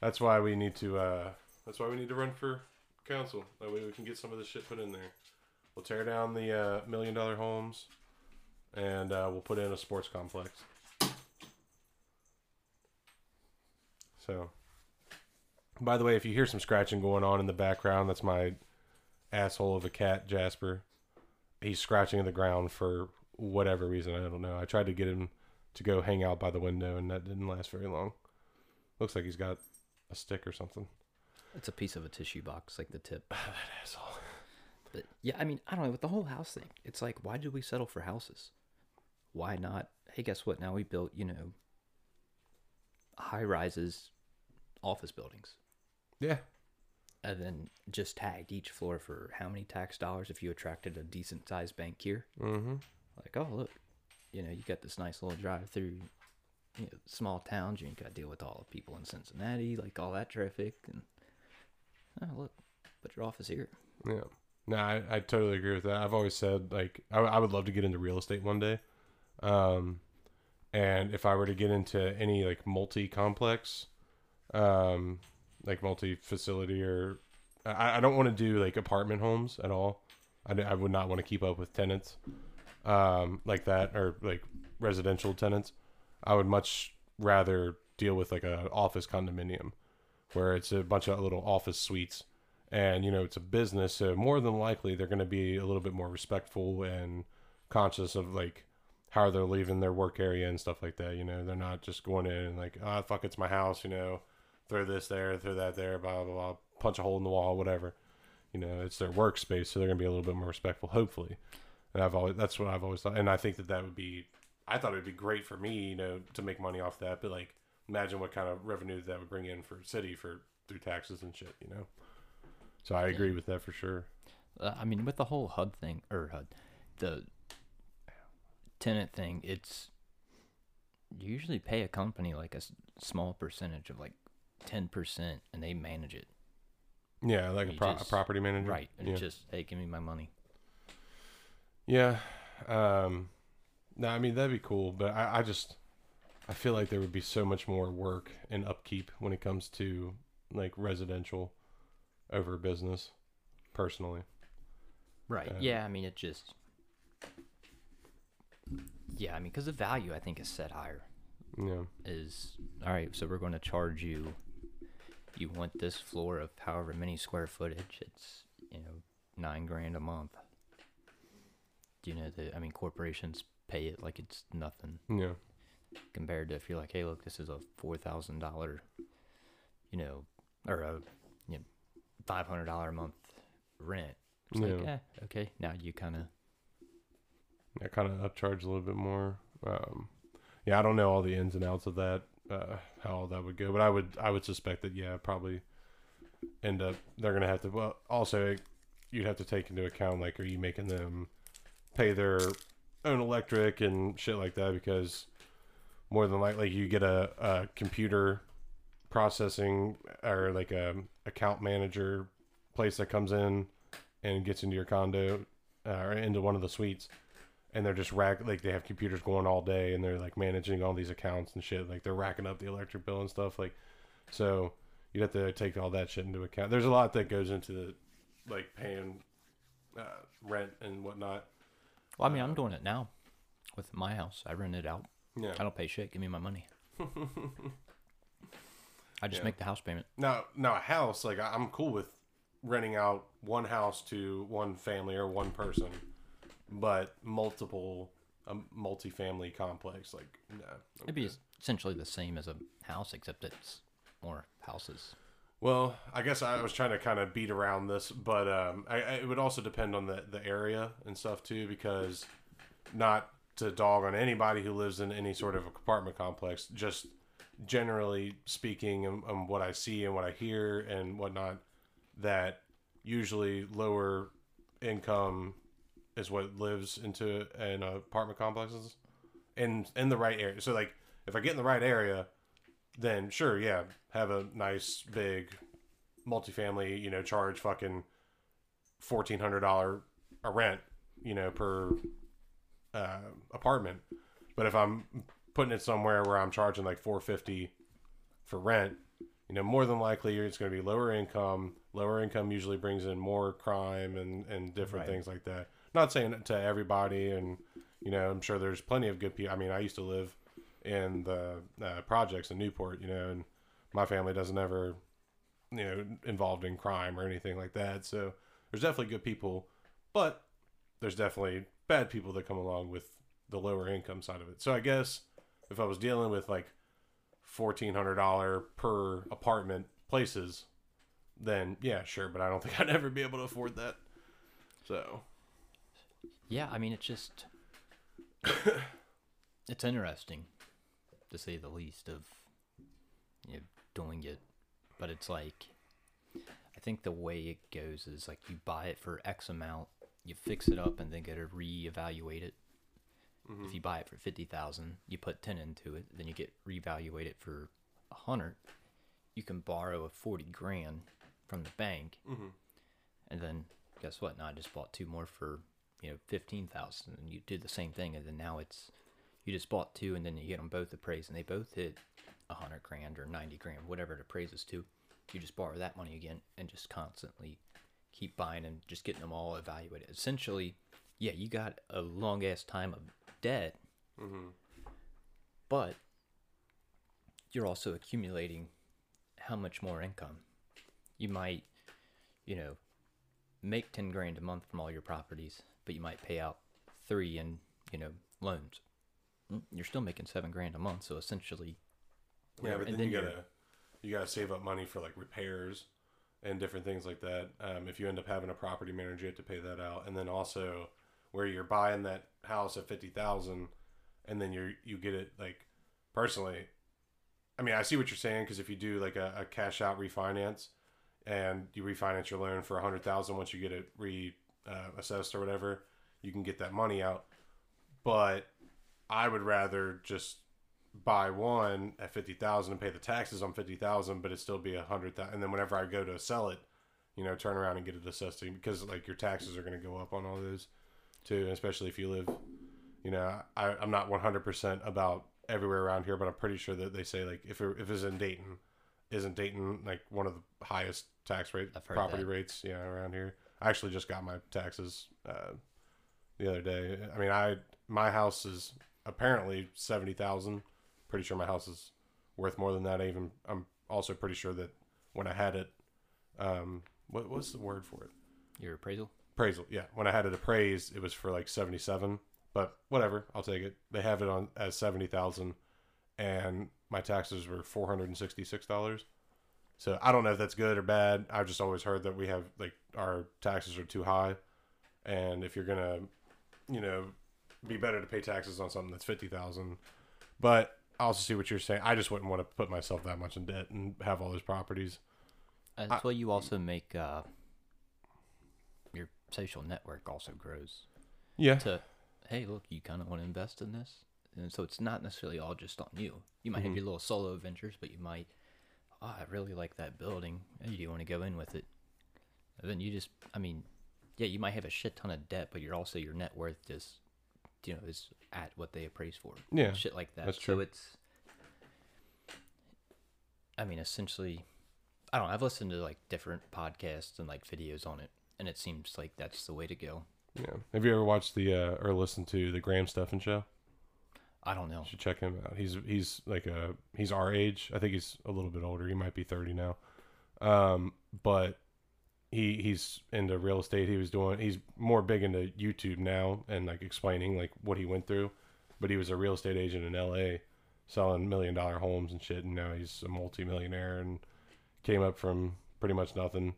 That's why we need to. Uh, that's why we need to run for council. That way we can get some of this shit put in there. We'll tear down the uh, million dollar homes, and uh, we'll put in a sports complex. So, by the way, if you hear some scratching going on in the background, that's my asshole of a cat, Jasper. He's scratching in the ground for whatever reason. I don't know. I tried to get him to go hang out by the window, and that didn't last very long. Looks like he's got a stick or something. it's a piece of a tissue box, like the tip. [sighs] that asshole. But yeah, I mean, I don't know with the whole house thing. It's like, why did we settle for houses? Why not? Hey, guess what? Now we built, you know, high rises, office buildings, Yeah. and then just tagged each floor for how many tax dollars if you attracted a decent sized bank here. Mm-hmm. Like, oh look, you know, you got this nice little drive through, you know, small towns. You ain't got to deal with all the people in Cincinnati, like all that traffic, and oh look, put your office here. Yeah. No, I, I totally agree with that. I've always said like I, I would love to get into real estate one day, um, and if I were to get into any like multi complex, um, like multi facility or I, I don't want to do like apartment homes at all. I, I would not want to keep up with tenants, um, like that or like residential tenants. I would much rather deal with like a office condominium, where it's a bunch of little office suites and you know it's a business so more than likely they're going to be a little bit more respectful and conscious of like how they're leaving their work area and stuff like that you know they're not just going in and like ah fuck it's my house you know throw this there throw that there blah blah blah punch a hole in the wall whatever you know it's their workspace so they're to be a little bit more respectful hopefully And I've always that's what I've always thought, and I think that that would be, I thought it would be great for me, you know, to make money off that. But like, imagine what kind of revenue that would bring in for city for through taxes and shit, you know. So I agree with that for sure. Uh, I mean, with the whole HUD thing or HUD, the tenant thing, it's you usually pay a company like a s- small percentage of like ten percent, and they manage it. Yeah, like a, pro- a property manager, Right, and Yeah. just hey, give me my money. Yeah. Um no, I mean that'd be cool, but I, I just I feel like there would be so much more work and upkeep when it comes to like residential over business personally. Right. Uh, yeah, I mean, it just. Yeah, I mean, because the value I think is set higher. Yeah. Is all right. So we're going to charge you. You want this floor of however many square footage? It's you know nine grand a month. Do you know that? I mean, corporations pay it like it's nothing Yeah. compared to if you're like, hey, look, this is a four thousand dollar, you know, or a you know, five hundred dollar a month rent. It's like, Yeah. eh, okay, now you kind of I kind of upcharge a little bit more. Um, yeah, I don't know all the ins and outs of that, uh, how all that would go, but I would I would suspect that yeah, probably end up they're gonna have to. Well, also you'd have to take into account like, are you making them pay their own electric and shit like that? Because more than likely you get a, a computer processing or like a account manager place that comes in and gets into your condo uh, or into one of the suites and they're just rack like they have computers going all day and they're like managing all these accounts and shit like they're racking up the electric bill and stuff like so you'd have to take all that shit into account there's a lot that goes into the like paying uh, rent and whatnot Well, I mean, I'm doing it now with my house. I rent it out. yeah I don't pay shit. Give me my money. [laughs] I just Yeah. make the house payment. now now a house like i'm cool with renting out one house to one family or one person but multiple a multi-family complex like nah I'm It'd be essentially the same as a house, except it's more houses. Well, I guess I was trying to kind of beat around this, but um, I, I, it would also depend on the, the area and stuff too, because not to dog on anybody who lives in any sort of apartment complex, just generally speaking, and, and what I see and what I hear and whatnot, that usually lower income is what lives into an apartment complexes in in the right area. So like, if I get in the right area, then sure, yeah, have a nice big multifamily, you know, charge fucking fourteen hundred dollar a rent, you know, per uh, apartment. But if I'm putting it somewhere where I'm charging like four fifty for rent, you know, more than likely it's going to be lower income. Lower income usually brings in more crime and and different Right. things like that. Not saying it to everybody, and you know, I'm sure there's plenty of good people. I mean, I used to live in the uh, projects in Newport, you know, and my family doesn't ever, you know, involved in crime or anything like that. So there's definitely good people, but there's definitely bad people that come along with the lower income side of it. So I guess if I was dealing with like fourteen hundred dollar per apartment places, then yeah, sure. But I don't [laughs] think I'd ever be able to afford that. So Yeah, I mean, it's just [coughs] it's interesting to say the least of you know, doing it, but it's like I think the way it goes is like you buy it for X amount, you fix it up, and then get to reevaluate it. If mm-hmm. you buy it for fifty thousand, you put ten into it, then you get reevaluate it for a hundred. You can borrow a forty grand from the bank, mm-hmm. and then guess what? Now I just bought two more for you know fifteen thousand, and you did the same thing, and then now it's you just bought two, and then you get them both appraised, and they both hit a hundred grand or ninety grand, whatever it appraises to. You just borrow that money again, and just constantly keep buying and just getting them all evaluated. Essentially, yeah, you got a long ass time of debt, mm-hmm. but you're also accumulating how much more income. You might, you know, make 10 grand a month from all your properties, but you might pay out three in, you know, loans. Mm, You're still making seven grand a month. So essentially, Yeah, but and then, then you gotta you gotta save up money for like repairs and different things like that. Um, if you end up having a property manager, you have to pay that out, and then also where you're buying that house at fifty thousand, and then you you get it like personally. I mean, I see what you're saying because if you do like a, a cash out refinance, and you refinance your loan for a hundred thousand once you get it re uh, assessed or whatever, you can get that money out. But I would rather just buy one at fifty thousand and pay the taxes on fifty thousand, but it still be a hundred thousand. And then whenever I go to sell it, you know, turn around and get it assessed because like your taxes are going to go up on all those too, especially if you live. You know, I, I'm not one hundred percent about everywhere around here, but I'm pretty sure that they say like if it, if it's in Dayton, isn't Dayton like one of the highest tax rate property that. rates? Yeah, around here. I actually just got my taxes uh, the other day. I mean, I my house is apparently seventy thousand. Pretty sure my house is worth more than that. I even I'm also pretty sure that when I had it, um, what what's the word for it? Your appraisal? Appraisal. Yeah, when I had it appraised, it was for like seventy seven. But whatever, I'll take it. They have it on as seventy thousand, and my taxes were four hundred and sixty six dollars. So I don't know if that's good or bad. I've just always heard that we have like our taxes are too high, and if you're gonna, you know, be better to pay taxes on something that's fifty thousand. But I also see what you're saying. I just wouldn't want to put myself that much in debt and have all those properties. And That's why you also make uh, your social network also grows. Yeah. To hey, look, you kind of want to invest in this, and so it's not necessarily all just on you. You might have your little solo ventures, but you might, oh, I really like that building. Do you want to go in with it? And then you just, I mean, yeah, you might have a shit ton of debt, but you're also your net worth just, you know, is at what they appraise for. Yeah, shit like that. that's true. So it's, I mean, essentially, I don't. know, I've listened to like different podcasts and like videos on it, and it seems like that's the way to go. Yeah. Have you ever watched the uh, or listened to the Graham Stephan show? I don't know. You should check him out. He's he's like a he's our age. I think he's a little bit older. He might be thirty now. Um, but he he's into real estate. He was doing he's more big into YouTube now and like explaining like what he went through. But he was a real estate agent in L.A. selling million dollar homes and shit. And now he's a multimillionaire and came up from pretty much nothing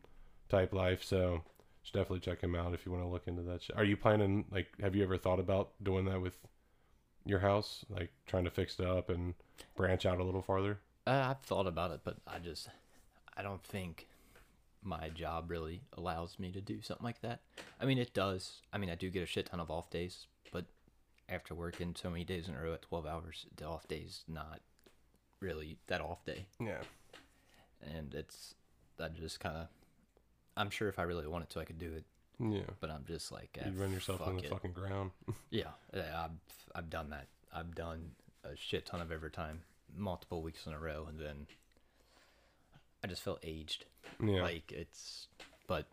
type life. So should definitely check him out if you want to look into that. Shit. Are you planning like have you ever thought about doing that with your house, like trying to fix it up and branch out a little farther? Uh, I've thought about it, but I just, I don't think my job really allows me to do something like that. I mean, it does. I mean, I do get a shit ton of off days, but after working so many days in a row at 12 hours, the off day's not really that off day. Yeah. And it's, I just kind of, I'm sure if I really wanted to, I could do it, Yeah. but I'm just like, You eh, run yourself fuck in the it. fucking ground. [laughs] Yeah, I've I've done that. I've done a shit ton of overtime, multiple weeks in a row, and then I just felt aged. yeah. Like it's, but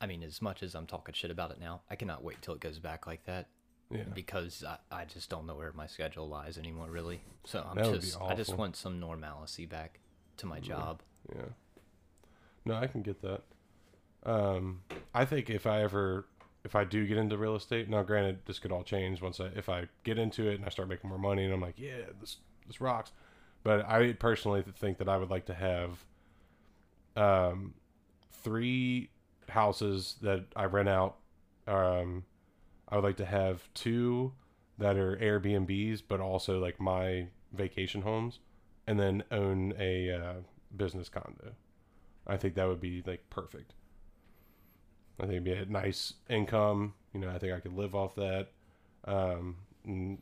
I mean, as much as I'm talking shit about it now, I cannot wait till it goes back like that yeah. because I, I just don't know where my schedule lies anymore, really. So I'm That just I just want some normalcy back to my job. Yeah. No, I can get that. Um, I think if I ever, if I do get into real estate, now granted, this could all change once I, if I get into it and I start making more money and I'm like, yeah, this, this rocks. But I personally think that I would like to have, um, three houses that I rent out. Um, I would like to have two that are Airbnbs, but also like my vacation homes, and then own a uh, business condo. I think that would be like perfect. I think it'd be a nice income. You know, I think I could live off that. Um, n-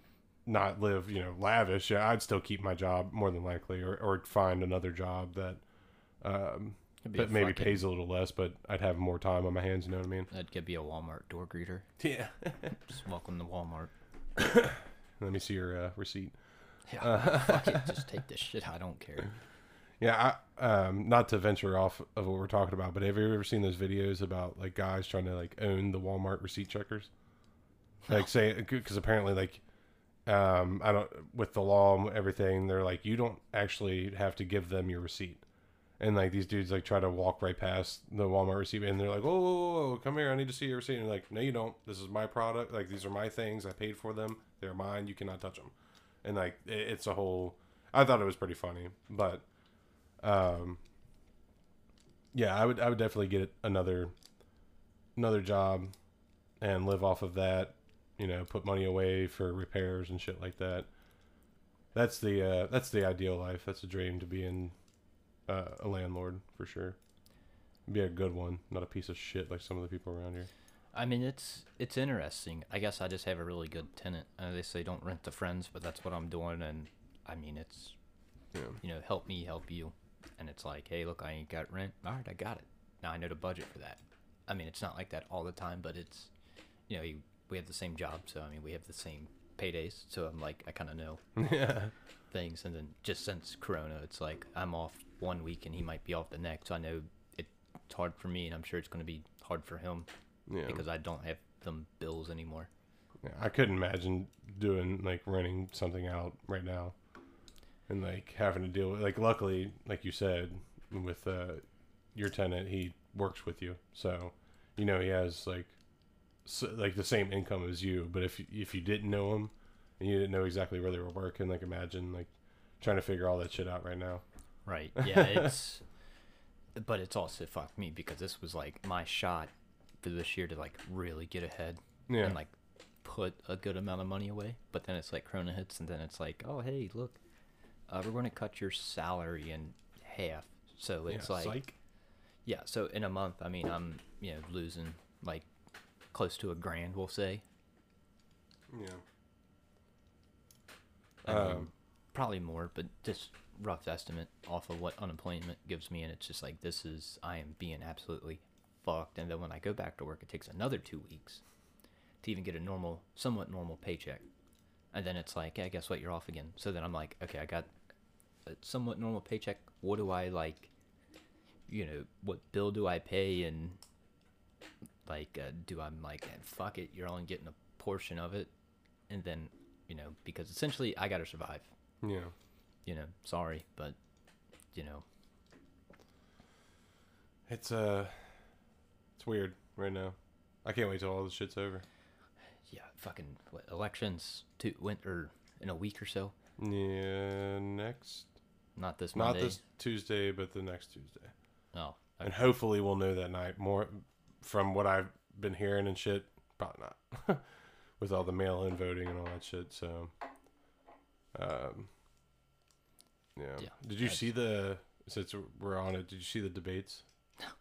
not live, you know, lavish. Yeah, I'd still keep my job more than likely, or, or find another job that um, It'd be a that maybe fucking- pays a little less, but I'd have more time on my hands. You know what I mean? That could be a Walmart door greeter. Yeah. [laughs] Just welcome to Walmart. Let me see your uh, receipt. Yeah, fuck it. [laughs] Just take this shit. I don't care. Yeah, I, um, not to venture off of what we're talking about, but have you ever seen those videos about like guys trying to like own the Walmart receipt checkers? Like say because apparently like um I don't with the law and everything they're like you don't actually have to give them your receipt. And like these dudes like try to walk right past the Walmart receipt and they're like, oh, whoa, whoa, come here! I need to see your receipt." And they're like, "No, you don't. This is my product. Like these are my things. I paid for them. They're mine. You cannot touch them." And like it, it's a whole. I thought it was pretty funny, but um, yeah, I would I would definitely get another another job and live off of that. You know, put money away for repairs and shit like that. That's the uh, that's the ideal life. That's a dream to be in uh, a landlord for sure. Be a good one, not a piece of shit like some of the people around here. I mean, it's it's interesting. I guess I just have a really good tenant. Uh, they say don't rent to friends, but that's what I'm doing. And I mean, it's Yeah. you know, help me, help you. And it's like, hey, look, I ain't got rent. All right, I got it. Now I know to budget for that. I mean, it's not like that all the time, but it's, you know, you, we have the same job, so I mean, we have the same paydays. So I'm like, I kind of know [laughs] yeah. things. And then just since Corona, it's like I'm off one week and he might be off the next. So I know it's hard for me, and I'm sure it's going to be hard for him Yeah. because I don't have them bills anymore. Yeah, I couldn't imagine doing like renting something out right now, and like having to deal with like. Luckily, like you said, with uh, your tenant, he works with you, so you know he has like s like the same income as you. But if if you didn't know him and you didn't know exactly where they were working, like imagine like trying to figure all that shit out right now. Right. Yeah, [laughs] it's but it's also fucked me because this was like my shot for this year to like really get ahead Yeah, and like put a good amount of money away. But then it's like Corona hits and then it's like, oh hey, look, uh, we're going to cut your salary in half. So it's yeah, like psych. yeah. So in a month, I mean, I'm you know losing like close to a grand, we'll say. Yeah. I mean, Um, probably more, but just rough estimate off of what unemployment gives me, and it's just like this is I am being absolutely fucked. And then when I go back to work, it takes another two weeks to even get a normal, somewhat normal paycheck, and then it's like, yeah, guess what, you're off again. So then I'm like, okay, I got a somewhat normal paycheck. What do I like? You know, what bill do I pay? And like, uh, do I'm like, fuck it, you're only getting a portion of it, and then you know, because essentially I got to survive yeah. you know, sorry, but you know, It's uh, it's weird right now. I can't wait till all this shit's over. yeah, fucking what, elections to winter in a week or so. Yeah, next Not this Monday. not this Tuesday, but the next Tuesday, Oh, and hopefully we'll know that night more. From what I've been hearing and shit, probably not, [laughs] with all the mail-in voting and all that shit. So, um, yeah. Yeah, Did you that's- see the? Since we're on it, did you see the debates?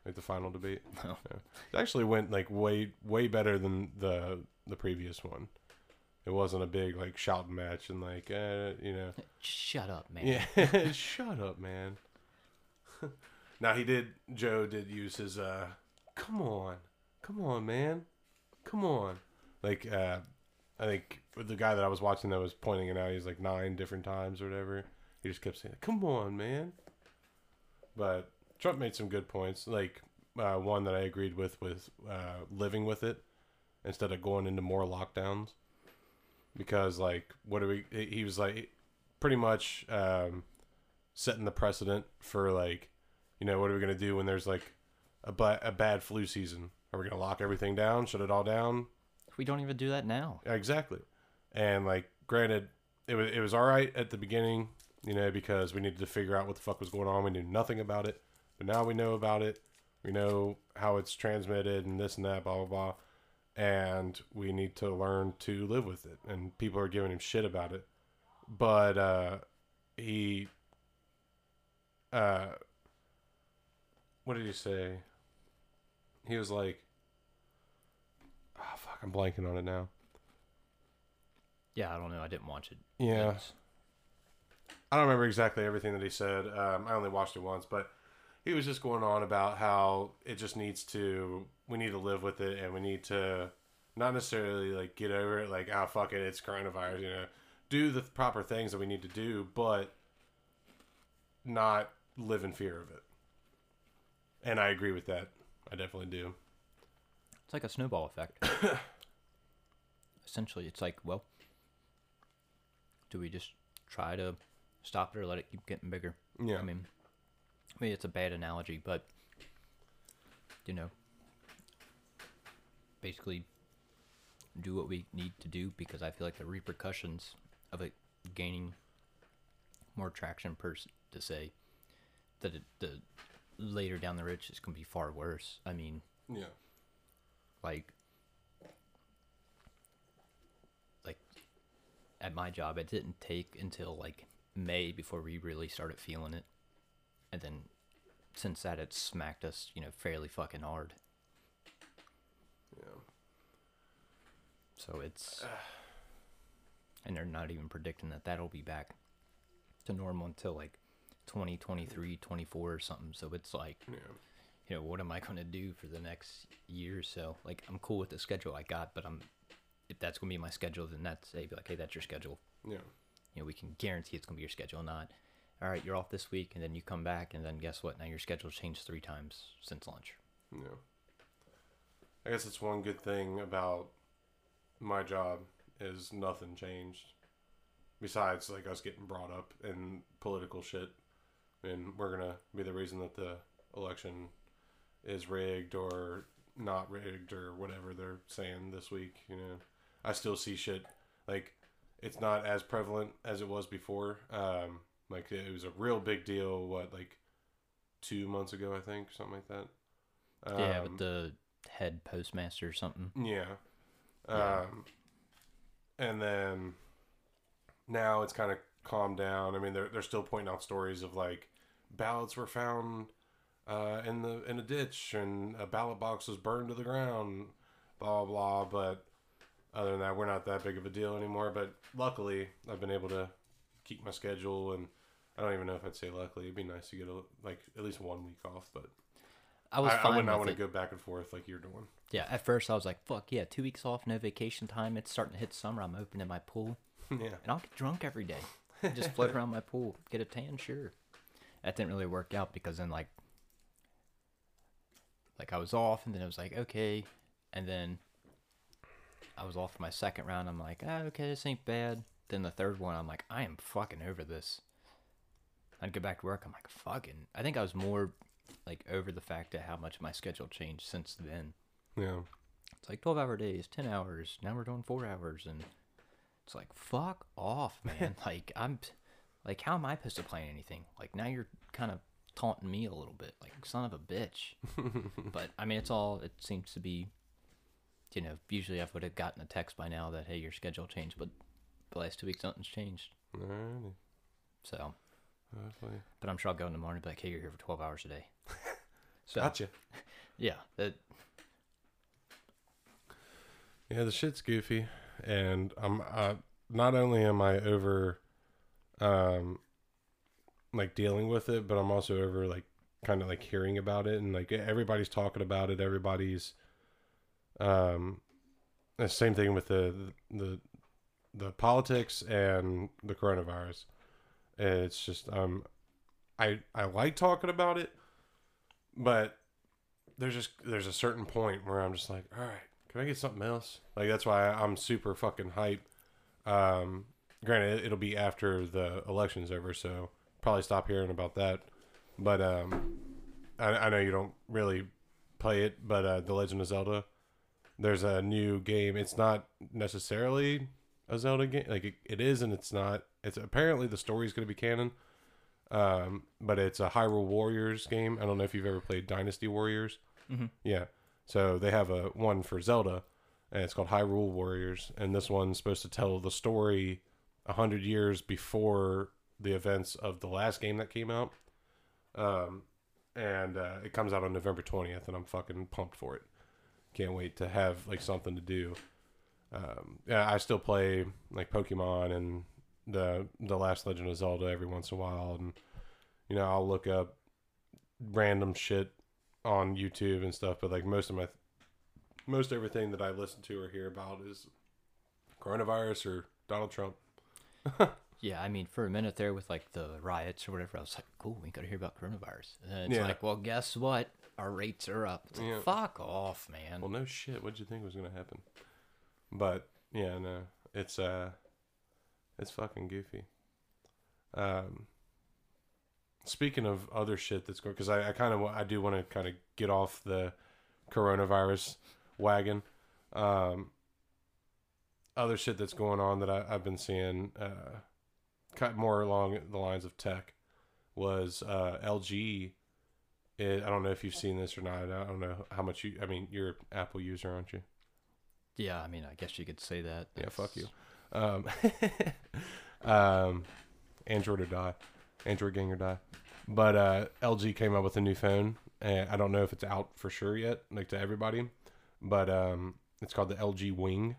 Like the final debate? No. Yeah. It actually went like way way better than the the previous one. It wasn't a big like shouting match and like uh, you know. Shut up, man. yeah. [laughs] Shut up man. [laughs] now he did Joe did use his uh come on. Come on man. Come on. Like uh I think the guy that I was watching that was pointing it out he's like nine different times or whatever. He just kept saying come on man. But Trump made some good points. Like uh, one that I agreed with with uh, living with it instead of going into more lockdowns because like what do we he was like pretty much um, setting the precedent for like you know what are we gonna do when there's like a, ba- a bad flu season are we gonna lock everything down shut it all down We don't even do that now. Exactly. And like granted, it was it was all right at the beginning, you know, because we needed to figure out what the fuck was going on. We knew nothing about it. But now we know about it. We know how it's transmitted and this and that, blah blah blah. And we need to learn to live with it. And people are giving him shit about it. But uh he uh what did he say? He was like Oh fuck, I'm blanking on it now. Yeah, I don't know. I didn't watch it. Yeah. I don't remember exactly everything that he said. Um, I only watched it once, but he was just going on about how it just needs to. We need to live with it, and we need to not necessarily like get over it. Like, ah, fuck it, it's coronavirus. You know, do the proper things that we need to do, but not live in fear of it. And I agree with that. I definitely do. It's like a snowball effect. [coughs] Essentially, it's like, well, do we just try to stop it or let it keep getting bigger? Yeah. I mean, Maybe it's a bad analogy, but you know, basically do what we need to do because I feel like the repercussions of it gaining more traction per to say that it, the later down the ridge is going to be far worse. I mean, yeah, like like at my job, it didn't take until like May before we really started feeling it and then since that, it smacked us, you know, fairly fucking hard. Yeah. So it's, and they're not even predicting that that'll be back to normal until like 2023, 24 or something. So it's like, Yeah. you know, what am I going to do for the next year or so? Like, I'm cool with the schedule I got, but I'm, if that's going to be my schedule, then that's, hey, be like, hey, that's your schedule. Yeah. You know, we can guarantee it's going to be your schedule, not, all right, you're off this week, and then you come back, and then guess what? Now your schedule changed three times since lunch. Yeah. I guess it's one good thing about my job is nothing changed. Besides like us getting brought up in political shit. And we're gonna be the reason that the election is rigged or not rigged or whatever they're saying this week, you know. I still see shit like it's not as prevalent as it was before. Um like it was a real big deal what like 2 months ago I think, something like that. yeah, Um, with the head postmaster or something. yeah. Yeah. Um, and then now it's kind of calmed down. I mean, they're they're still pointing out stories of like ballots were found uh, in the in a ditch and a ballot box was burned to the ground, blah blah. blah. But other than that, we're not that big of a deal anymore. But luckily, I've been able to keep my schedule, and I don't even know if I'd say luckily. It'd be nice to get a, like at least one week off, but I was I, I would not want to go back and forth like you're doing. Yeah, at first I was like, fuck yeah, two weeks off, no vacation time. It's starting to hit summer. I'm opening my pool, [laughs] yeah. and I'll get drunk every day. [laughs] Just float around my pool, get a tan, sure. That didn't really work out because then like, like I was off, and then it was like okay, and then I was off for my second round. I'm like, ah, okay, this ain't bad. Then the third one, I'm like, I am fucking over this. I'd go back to work. I'm like, fucking. I think I was more like over the fact of how much my schedule changed since then. Yeah. It's like 12 hour days, 10 hours. Now we're doing four hours. And it's like, fuck off, [laughs] man. like, I'm, like, how am I supposed to plan anything? Like, now you're kind of taunting me a little bit. Like, son of a bitch. [laughs] but, I mean, it's all, it seems to be, you know, usually I would have gotten a text by now that, hey, your schedule changed. But the last two weeks, nothing's changed. Alrighty. So, But I'm sure I'll go in the morning and be like, hey, you're here for 12 hours a day. [laughs] so, Gotcha. [laughs] yeah, that, Yeah, the shit's goofy, and I'm uh, not only am I over, um, like dealing with it, but I'm also over like kind of like hearing about it, and like everybody's talking about it. Everybody's, um, the same thing with the the the politics and the coronavirus. It's just um, I I like talking about it, but there's just there's a certain point where I'm just like, all right, can I get something else? Like that's why I'm super fucking hype. Um, granted, it'll be after the election's over, so probably stop hearing about that. But um, I, I know you don't really play it, but uh, The Legend of Zelda, there's a new game. It's not necessarily a Zelda game, like it, it is, and it's not. It's apparently the story is going to be canon. Um, but it's a Hyrule Warriors game. I don't know if you've ever played Dynasty Warriors. Mhm. Yeah. So they have a one for Zelda, and it's called Hyrule Warriors, and this one's supposed to tell the story a hundred years before the events of the last game that came out. Um, and uh, it comes out on November twentieth, and I'm fucking pumped for it. Can't wait to have like something to do. Um, yeah, I still play like Pokemon and the the last Legend of Zelda every once in a while, and you know I'll look up random shit on YouTube and stuff. But like most of my most everything that I listen to or hear about is coronavirus or Donald Trump. [laughs] Yeah, I mean, for a minute there with like the riots or whatever, I was like, cool, we got to hear about coronavirus. And then it's Yeah. like, well, guess what? Our rates are up. It's like, Yeah. fuck off, man. Well, no shit. What'd you think was gonna happen? But yeah, no, it's uh, it's fucking goofy. Um, speaking of other shit that's going, because I, I kind of I do want to kind of get off the coronavirus wagon. Um, other shit that's going on that I, I've been seeing, uh, kind more along the lines of tech, was uh, LG it, I don't know if you've seen this or not. I don't know how much you. I mean, you're an Apple user, aren't you? yeah, I mean, I guess you could say that. Yeah, fuck you. Um, [laughs] um, Android or die, Android gang or die. But uh, LG came up with a new phone, and I don't know if it's out for sure yet, like to everybody. But um, it's called the LG Wing,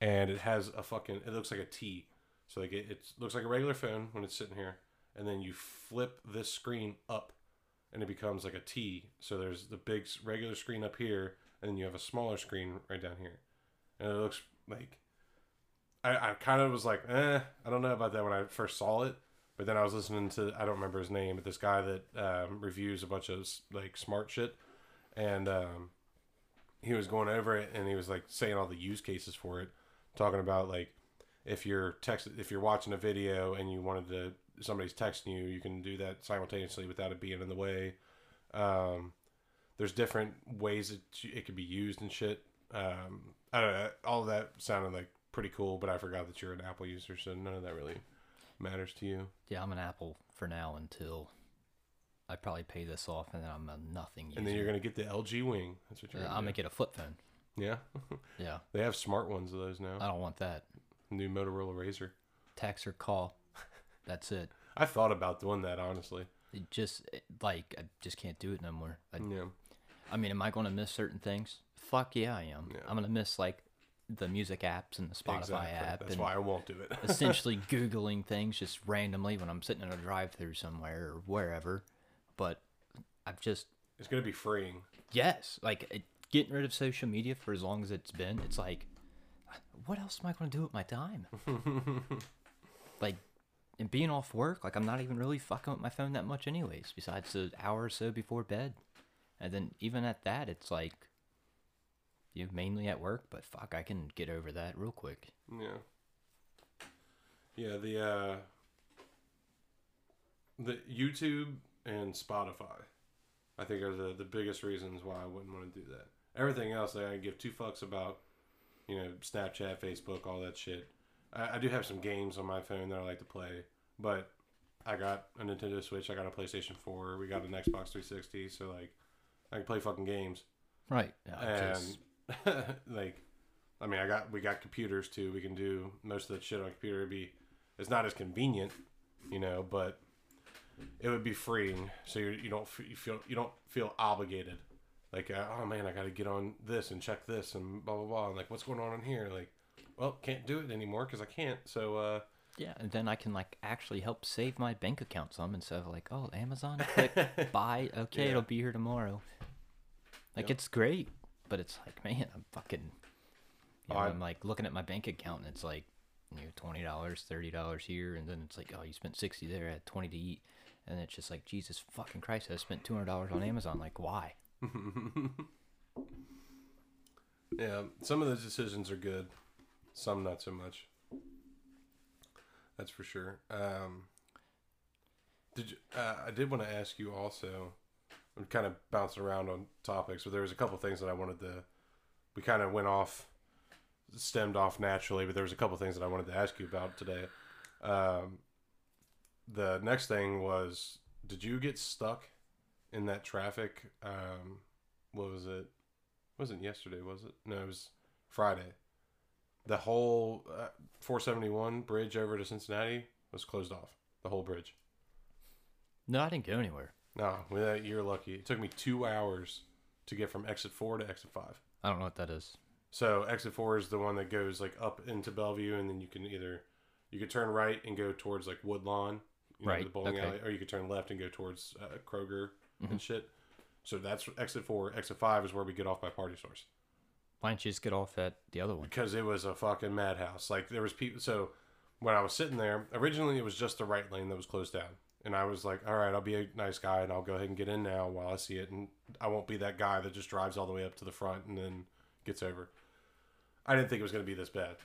and it has a fucking. It looks like a T, so like it, it looks like a regular phone when it's sitting here, and then you flip this screen up, and it becomes like a T. So there's the big regular screen up here, and then you have a smaller screen right down here, and it looks like. I, I kind of was like, eh, I don't know about that when I first saw it, but then I was listening to I don't remember his name, but this guy that um, reviews a bunch of like smart shit, and um, he was going over it and he was like saying all the use cases for it, talking about like if you're text if you're watching a video and you wanted to somebody's texting you, you can do that simultaneously without it being in the way. Um, there's different ways that it could be used and shit. Um, I don't know. All of that sounded like pretty cool, but I forgot that you're an Apple user, so none of that really matters to you. Yeah, I'm an Apple for now until I probably pay this off, and then I'm a nothing user. And then you're gonna get the LG Wing. That's what you're. Gonna I'm gonna get a flip phone. Yeah, [laughs] Yeah, they have smart ones of those now. I don't want that. New Motorola Razr. Text or call. That's it. [laughs] I thought about doing that honestly. It just like I just can't do it no more. I, Yeah. I mean, am I going to miss certain things? Fuck yeah, I am. Yeah. I'm gonna miss like the music apps and the Spotify exactly. app, That's and why I won't do it. [laughs] essentially googling things just randomly when I'm sitting in a drive-through somewhere or wherever. But I've just it's gonna be freeing. yes, like it, getting rid of social media for as long as it's been. It's like, what else am I going to do with my time? [laughs] like, and being off work, like I'm not even really fucking with my phone that much, anyways. Besides the hour or so before bed, and then even at that, it's like, you mainly at work. But fuck, I can get over that real quick. Yeah. Yeah, the uh the YouTube and Spotify I think are the, the biggest reasons why I wouldn't want to do that. Everything else I give two fucks about, you know, Snapchat, Facebook, all that shit. I, I do have some games on my phone that I like to play, but I got a Nintendo Switch, I got a PlayStation 4, we got an Xbox 360, so like I can play fucking games Right. Yeah, and [laughs] like i mean i got we got computers too we can do most of that shit on a computer It'd be it's not as convenient you know but it would be freeing so you're, you don't you feel you don't feel obligated like uh, oh man i gotta get on this and check this and blah blah blah and like what's going on in here like well can't do it anymore because i can't so uh Yeah, and then I can like actually help save my bank account some instead of like, oh, Amazon, click [laughs] buy. Okay, Yeah. it'll be here tomorrow. Like Yep. it's great, but it's like, [laughs] man, I'm fucking. You know, I'm like looking at my bank account and it's like, you know, twenty dollars, thirty dollars here, and then it's like, oh, you spent sixty there, I had twenty to eat, and it's just like, Jesus fucking Christ, I spent two hundred dollars on Amazon. Like, why? [laughs] Yeah, some of those decisions are good, some not so much. That's for sure. Um, did you, uh, I did want to ask you also? I'm kind of bouncing around on topics, but there was a couple things that I wanted to. We kind of went off, stemmed off naturally, but there was a couple things that I wanted to ask you about today. Um, the next thing was, did you get stuck in that traffic? Um, what was it? wasn't yesterday, was it? No, it was Friday. The whole uh, 471 bridge over to Cincinnati was closed off. The whole bridge. No, I didn't go anywhere. No, well, that- you're lucky. It took me two hours to get from exit four to exit five. I don't know what that is. So exit four is the one that goes like up into Bellevue, and then you can either you could turn right and go towards like Woodlawn, you know, Right, the bowling okay. alley, or you could turn left and go towards uh, Kroger Mhm. and shit. So that's exit four. Exit five is where we get off by Party Source. Why don't you just get off at the other one? because it was a fucking madhouse. Like there was people. So when I was sitting there, originally it was just the right lane that was closed down, and I was like, "All right, I'll be a nice guy and I'll go ahead and get in now while I see it, and I won't be that guy that just drives all the way up to the front and then gets over." I didn't think it was going to be this bad.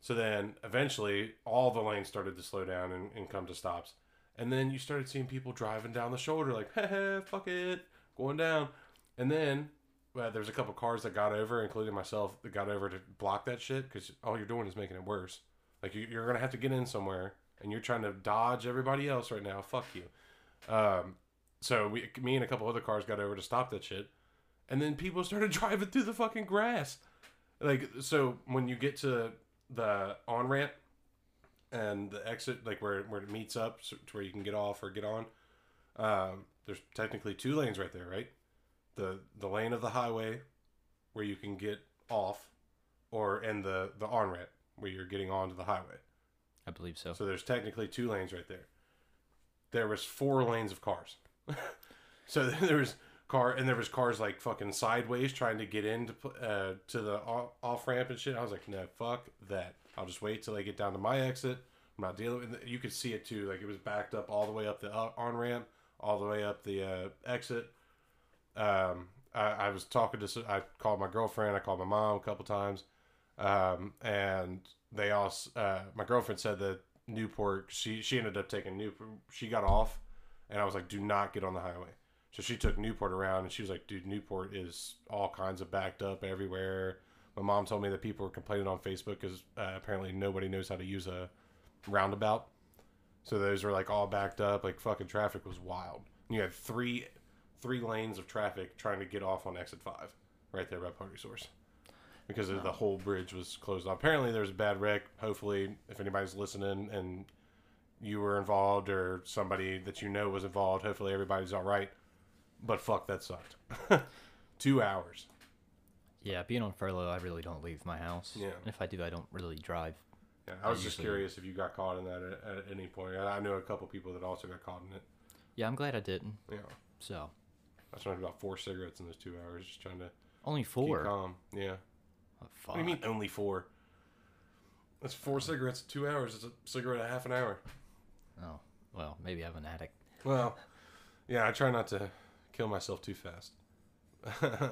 So then eventually all the lanes started to slow down and, and come to stops. And then you started seeing people driving down the shoulder like, hey, fuck it, going down. And then well, there's a couple cars that got over, including myself, that got over to block that shit because all you're doing is making it worse. Like you're gonna have to get in somewhere, and you're trying to dodge everybody else right now. Fuck you. Um, so we, me and a couple other cars got over to stop that shit, and then people started [laughs] driving through the fucking grass. Like so, when you get to the on ramp and the exit, like where where it meets up, so, to where you can get off or get on. Um, there's technically two lanes right there, right? The the lane of the highway where you can get off, or and the the on ramp where you're getting onto the highway. I believe so. So there's technically two lanes right there. There was four lanes of cars. [laughs] so there was car and there was cars like fucking sideways trying to get into uh, to the off ramp and shit. I was like, no, fuck that. I'll just wait till I get down to my exit. I'm not dealing with it. You could see it too. Like it was backed up all the way up the on ramp, all the way up the uh, exit. Um, I, I was talking to, I called my girlfriend, I called my mom a couple times. Um, and they also, uh, my girlfriend said that Newport, she, she ended up taking Newport, she got off and I was like, do not get on the highway. So she took Newport around and she was like, dude, Newport is all kinds of backed up everywhere. My mom told me that people were complaining on Facebook because uh, apparently nobody knows how to use a roundabout. So those were like all backed up. Like fucking traffic was wild. And you had three three lanes of traffic trying to get off on exit five right there by Party Source because the whole bridge was closed off. Apparently, there was a bad wreck. Hopefully, if anybody's listening and you were involved or somebody that you know was involved, hopefully everybody's all right. But fuck, that sucked. [laughs] Two hours. Yeah, being on furlough, I really don't leave my house. Yeah. And if I do, I don't really drive. Yeah, I was just usually- curious if you got caught in that at, at any point. I I know a couple people that also got caught in it. Yeah, I'm glad I didn't. Yeah, So I smoked about four cigarettes in those two hours, just trying to only keep four. calm. Yeah. What do you mean only four? That's four cigarettes two hours. It's a cigarette a half an hour. Oh, well, maybe I'm an addict. Well, yeah, I try not to kill myself too fast. [laughs]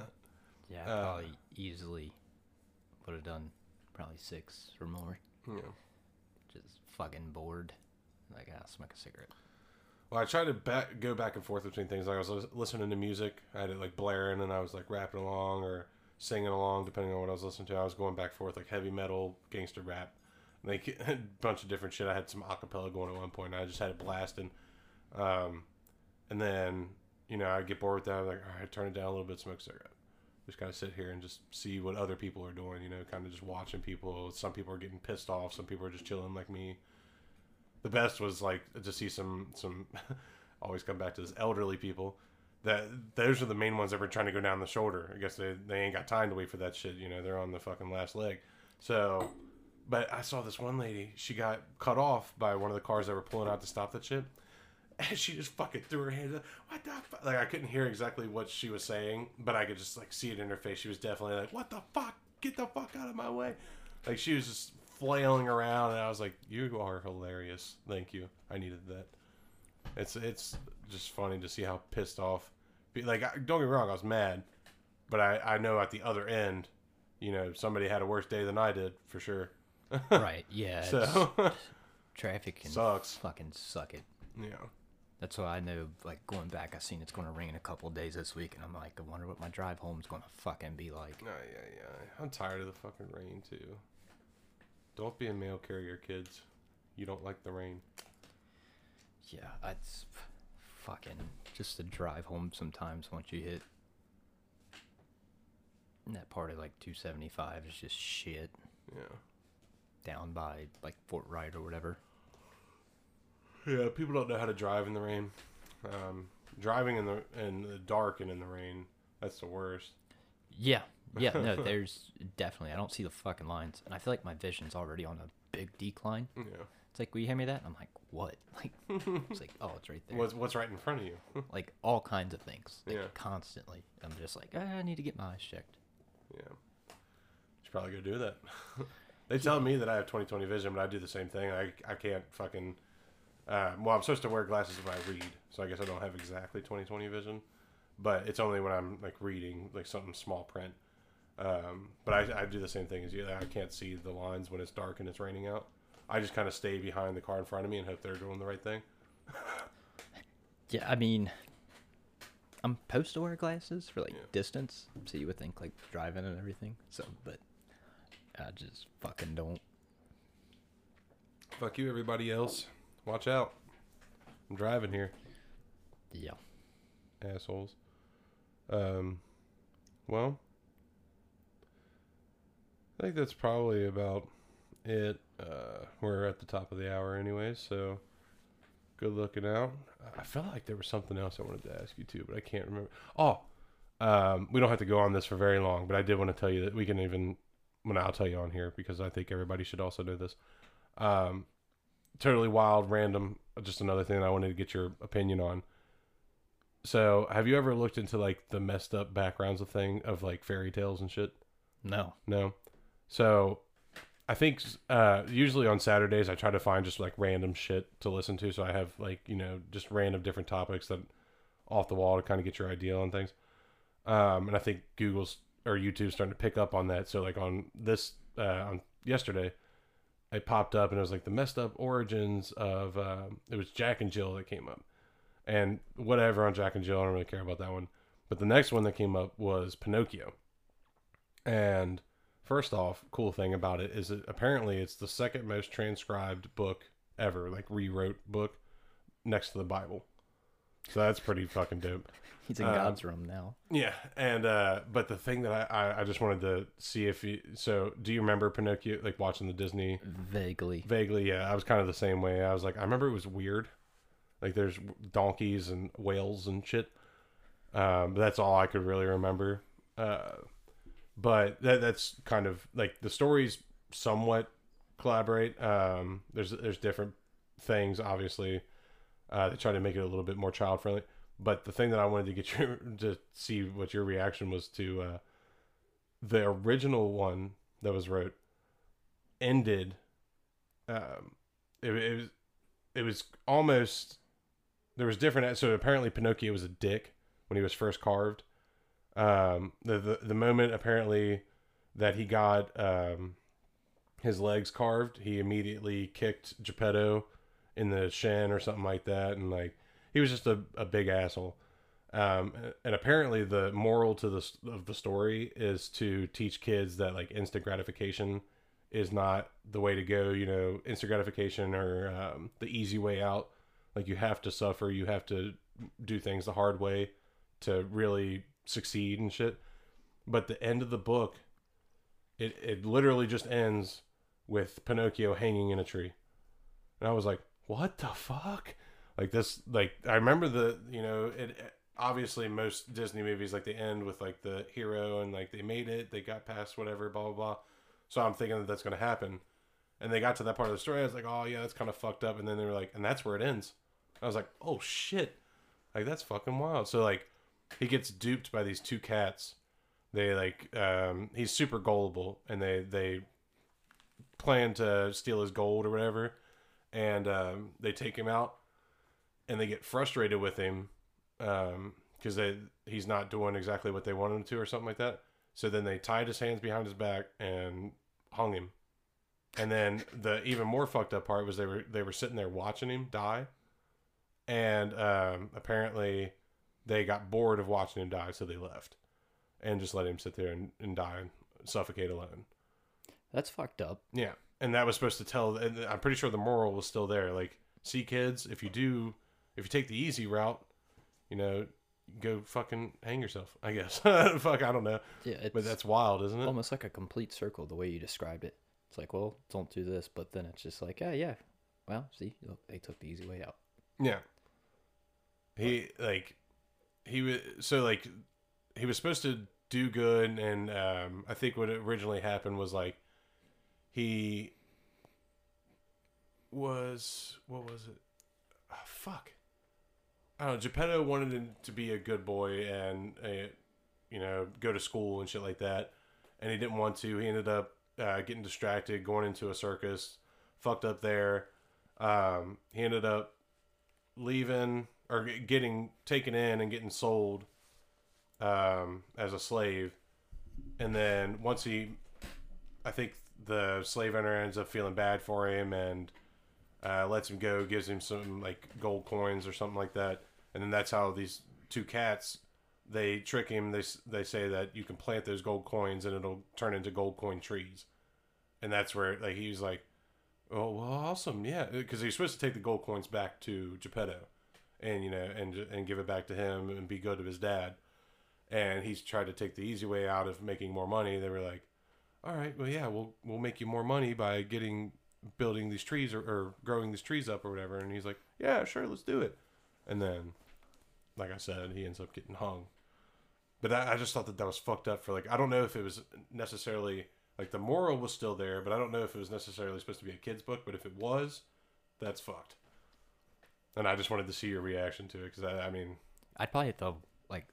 Yeah, I Uh, probably easily would have done probably six or more. yeah. Just fucking bored. Like, ah, smoke a cigarette. Well, I try to back, go back and forth between things. Like I was lis- listening to music, I had it like blaring, and I was like rapping along or singing along, depending on what I was listening to. I was going back and forth like heavy metal, gangster rap, like [laughs] a bunch of different shit. I had some acapella going at one point. I just had it blasting, um, and then you know I'd get bored with that. I'm like, all right, turn it down a little bit, smoke a cigarette. Just kind of sit here and just see what other people are doing. You know, kind of just watching people. Some people are getting pissed off. Some people are just chilling like me the best was like to see some some [laughs] always come back to this elderly people that those are the main ones that were trying to go down the shoulder i guess they, they ain't got time to wait for that shit you know they're on the fucking last leg so but i saw this one lady she got cut off by one of the cars that were pulling out to stop that shit [laughs] and she just fucking threw her hands up what the fuck like i couldn't hear exactly what she was saying but i could just like see it in her face she was definitely like what the fuck get the fuck out of my way like she was just flailing around, and I was like, "You are hilarious. Thank you. I needed that." It's it's just funny to see how pissed off. Be- Like, don't get me wrong, I was mad, but I I know at the other end, you know, somebody had a worse day than I did for sure. [laughs] right, yeah. So [laughs] traffic can sucks. fucking suck it. yeah, That's why I know, like, going back, I've seen it's going to rain a couple of days this week, and I'm like, I wonder what my drive home's going to fucking be like. yeah, yeah, yeah. I'm tired of the fucking rain too. Don't be a mail carrier, kids. You don't like the rain. Yeah, it's fucking just the drive home sometimes once you hit that part of like 275 is just shit Yeah. down by like Fort Wright or whatever. Yeah, people don't know how to drive in the rain. Um, driving in the in the dark and in the rain, that's the worst. Yeah, yeah, no, [laughs] there's definitely I don't see the fucking lines, and I feel like my vision's already on a big decline. Yeah. It's like, will you hand me that? I'm like, what? [laughs] Like, it's like, oh, it's right there. What's what's right in front of you? [laughs] Like all kinds of things, like Yeah. constantly. I'm just like, ah, I need to get my eyes checked. yeah. Should probably go do that. [laughs] they tell me that I have 20/20 vision, but I do the same thing. I I can't fucking. Uh, well, I'm supposed to wear glasses if I read, so I guess I don't have exactly 20/20 vision, but it's only when I'm like reading like something small print. Um, but I, I do the same thing as you. I can't see the lines when it's dark and it's raining out. I just kind of stay behind the car in front of me and hope they're doing the right thing. Yeah, I mean, I'm supposed to wear glasses for like Yeah. distance, so you would think like driving and everything. So, but I just fucking don't. Fuck you, everybody else. Watch out. I'm driving here, Yeah. assholes. Um, well, I think that's probably about it. Uh, we're at the top of the hour, anyways. So good looking out. I felt like there was something else I wanted to ask you too, but I can't remember. Oh, um, we don't have to go on this for very long, but I did want to tell you that we can even. Well, I'll tell you on here because I think everybody should also know this. Um, totally wild, random. Just another thing I wanted to get your opinion on. So, have you ever looked into like the messed up backgrounds of thing of like fairy tales and shit? No. No. So, I think uh, usually on Saturdays I try to find just like random shit to listen to. So I have like you know just random different topics that off the wall to kind of get your idea on things. Um, and I think Google's or YouTube's starting to pick up on that. So like on this uh, on yesterday, it popped up and it was like the messed up origins of uh, it was Jack and Jill that came up, and whatever on Jack and Jill. I don't really care about that one. But the next one that came up was Pinocchio, and first off, cool thing about it is that apparently it's the second most transcribed book ever, like rewrote book, next to the Bible. So that's pretty fucking dope. [laughs] He's in Um, God's room now. Yeah, and uh but the thing that I, I I just wanted to see if you so do you remember Pinocchio like watching the Disney Vaguely. vaguely? Yeah, I was kind of the same way. I was like I remember it was weird, like there's donkeys and whales and shit. Um, but that's all I could really remember. Uh, but that that's kind of like the stories somewhat collaborate. Um, there's there's different things obviously uh, that try to make it a little bit more child friendly. But the thing that I wanted to get [laughs] you to see what your reaction was to uh, the original one that was wrote ended. Um, it, it was it was almost there was different. So apparently Pinocchio was a dick when he was first carved. Um, the the, the moment apparently that he got um, his legs carved, he immediately kicked Geppetto in the shin or something like that, and like he was just a, a big asshole. Um, and apparently the moral to the of the story is to teach kids that like instant gratification is not the way to go. You know, instant gratification or um, the easy way out. Like you have to suffer, you have to do things the hard way to really succeed and shit. But the end of the book, it it literally just ends with Pinocchio hanging in a tree, and I was like, what the fuck? Like this, like I remember the you know it. Obviously, most Disney movies like they end with like the hero and like they made it, they got past whatever, blah blah blah. So I'm thinking that that's gonna happen, and they got to that part of the story. I was like, oh yeah, that's kind of fucked up. And then they were like, and that's where it ends. I was like, oh shit, like that's fucking wild. So like, he gets duped by these two cats. They like, um, he's super gullible, and they they plan to steal his gold or whatever, and um, they take him out, and they get frustrated with him, um, because they he's not doing exactly what they want him to or something like that. So then they tied his hands behind his back and hung him. And then the even more fucked up part was they were they were sitting there watching him die, and um, apparently they got bored of watching him die, so they left, and just let him sit there and, and die and suffocate alone. That's fucked up. Yeah, and that was supposed to tell. And I'm pretty sure the moral was still there. Like, see, kids, if you do, if you take the easy route, you know, go fucking hang yourself. I guess. [laughs] Fuck, I don't know, Yeah, it's but that's wild, isn't it? almost like a complete circle the way you described it. It's like, well, don't do this, but then it's just like, yeah, yeah. Well, see, look, they took the easy way out. Yeah. He like he was so like he was supposed to do good and um I think what originally happened was like he was what was it? Oh, fuck. I don't know. Geppetto wanted him to be a good boy and uh, you know go to school and shit like that, and he didn't want to. He ended up uh, getting distracted, going into a circus, fucked up there. Um, he ended up leaving or getting taken in and getting sold um, as a slave, and then once he, I think the slave owner ends up feeling bad for him and uh, lets him go, gives him some like gold coins or something like that, and then that's how these two cats they trick him. They they say that you can plant those gold coins and it'll turn into gold coin trees, and that's where like he's like, oh well, awesome, yeah, because he's supposed to take the gold coins back to Geppetto, and you know and and give it back to him and be good to his dad, and he's tried to take the easy way out of making more money. They were like, all right, well, yeah, we'll we'll make you more money by getting building these trees or, or growing these trees up or whatever. And he's like, yeah, sure, let's do it. And then, like I said, he ends up getting hung. But that, I just thought that that was fucked up for like I don't know if it was necessarily like the moral was still there, but I don't know if it was necessarily supposed to be a kid's book. But if it was, that's fucked. And I just wanted to see your reaction to it because I, I mean, I'd probably have to like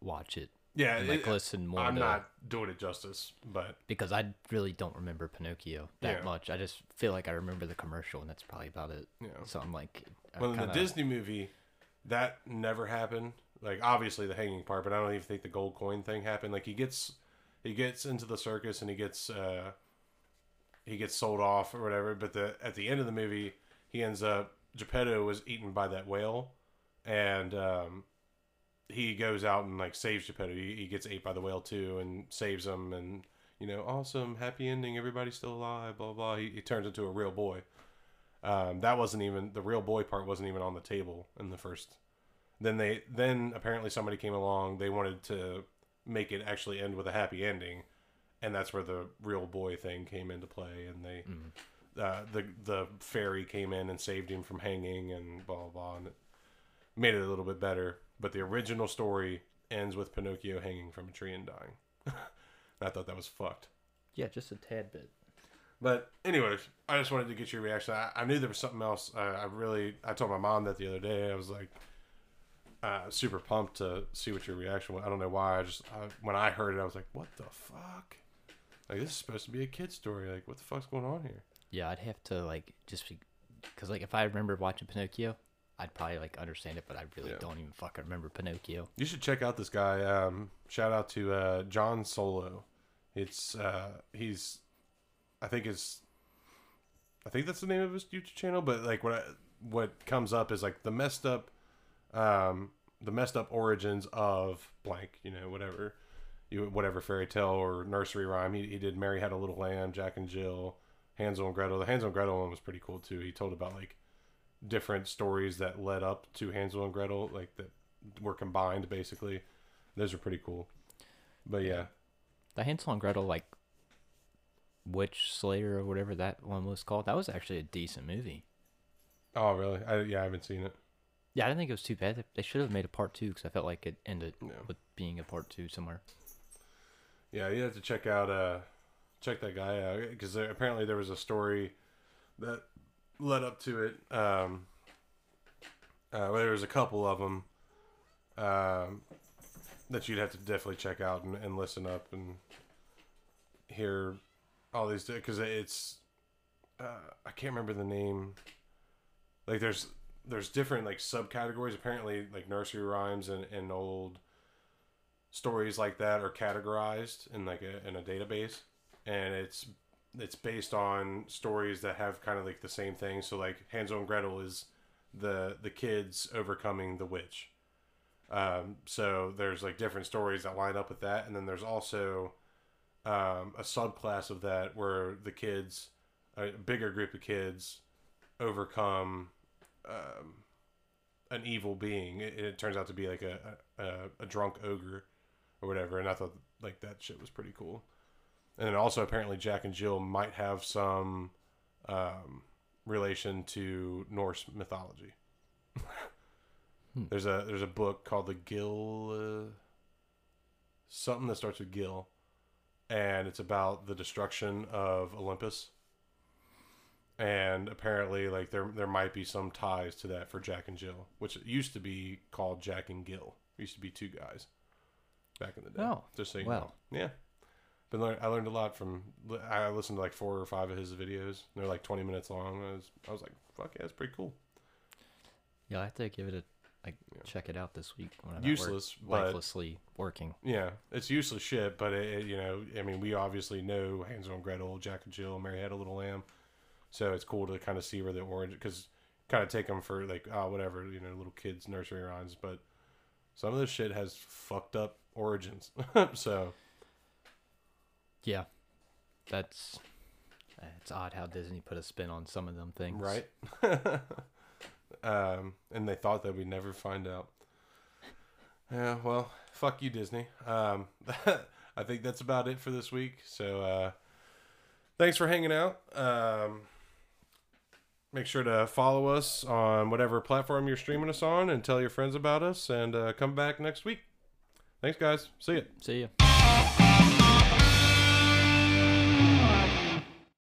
watch it yeah, and like it- listen more I'm to, not doing it justice, but because I really don't remember Pinocchio that Yeah. much. I just feel like I remember the commercial, and that's probably about it. Yeah. So I'm like, I Well, kinda- the Disney movie, that never happened. Like obviously the hanging part, but I don't even think the gold coin thing happened. Like he gets he gets into the circus and he gets uh he gets sold off or whatever. But the at the end of the movie, he ends up Geppetto was eaten by that whale, and um, he goes out and like saves Geppetto. He, he gets ate by the whale too and saves him, and you know, awesome, happy ending. Everybody's still alive. Blah blah. He, he turns into a real boy. Um, that wasn't even the real boy part wasn't even on the table in the first. Then they then apparently somebody came along. They wanted to make it actually end with a happy ending, and that's where the real boy thing came into play. And they uh, the the fairy came in and saved him from hanging and blah blah blah, and it made it a little bit better. But the original story ends with Pinocchio hanging from a tree and dying. [laughs] I thought that was fucked. yeah, just a tad bit. But anyways, I just wanted to get your reaction. I, I knew there was something else. I, I really, I told my mom that the other day. I was like, uh, super pumped to see what your reaction was. I don't know why. I just I, when I heard it, I was like, what the fuck? Like this is supposed to be a kid story. Like what the fuck's going on here? Yeah, I'd have to like just because like if I remember watching Pinocchio, I'd probably like understand it, but I really Yeah. don't even fucking remember Pinocchio. You should check out this guy. Um, shout out to uh, Jon Solo. It's uh, he's, I think it's, I think that's the name of his YouTube channel. But like what I, what comes up is like the messed up, um, the messed up origins of blank. You know whatever, you whatever fairy tale or nursery rhyme. He he did Mary Had a Little Lamb, Jack and Jill, Hansel and Gretel. The Hansel and Gretel one was pretty cool too. He told about like different stories that led up to Hansel and Gretel, like that were combined basically. Those are pretty cool. But yeah, The Hansel and Gretel like Witch Slayer or whatever that one was called. That was actually a decent movie. oh really? I, yeah, I haven't seen it. Yeah, I didn't think it was too bad. They should have made a part two because I felt like it ended Yeah, with being a part two somewhere. yeah, you have to check out uh, check that guy out because apparently there was a story that led up to it. Um, uh, well, there was a couple of them um, that you'd have to definitely check out and, and listen up and hear all these because it's uh, I can't remember the name. Like there's there's different like subcategories. Apparently, like nursery rhymes and, and old stories like that are categorized in like a in a database, and it's it's based on stories that have kind of like the same thing. So like Hansel and Gretel is the the kids overcoming the witch. Um, so there's like different stories that line up with that, and then there's also um, a subclass of that where the kids, a bigger group of kids, overcome um, an evil being. It, it turns out to be like a, a a drunk ogre or whatever, and I thought like that shit was pretty cool. And then also apparently Jack and Jill might have some um, relation to Norse mythology. There's a there's a book called the Gil uh, something that starts with Gil, and it's about the destruction of Olympus. And apparently, like there there might be some ties to that for Jack and Jill, which used to be called Jack and Gil. It used to be two guys back in the day. Oh, just so you wow. know. Yeah. But learn, I learned a lot from. I listened to like four or five of his videos. They're like twenty minutes long. I was I was like, fuck yeah, that's pretty cool. Yeah, I have to give it a like Yeah. check it out this week when I'm Useless, work, but- lifelessly working. Yeah, it's useless shit, but it, it- you know, I mean, we obviously know Hansel and Gretel, Jack and Jill, Mary Had a Little Lamb, so it's cool to kind of see where the origin, because kind of take them for like, oh, whatever, you know, little kids nursery rhymes, but some of this shit has fucked up origins. [laughs] so Yeah, that's uh, it's odd how Disney put a spin on some of them things. right, [laughs] um, and they thought that we'd never find out. Yeah, well, fuck you, Disney. Um, [laughs] I think that's about it for this week. So, uh, thanks for hanging out. Um, make sure to follow us on whatever platform you're streaming us on, and tell your friends about us. And uh, come back next week. Thanks, guys. See ya. See ya.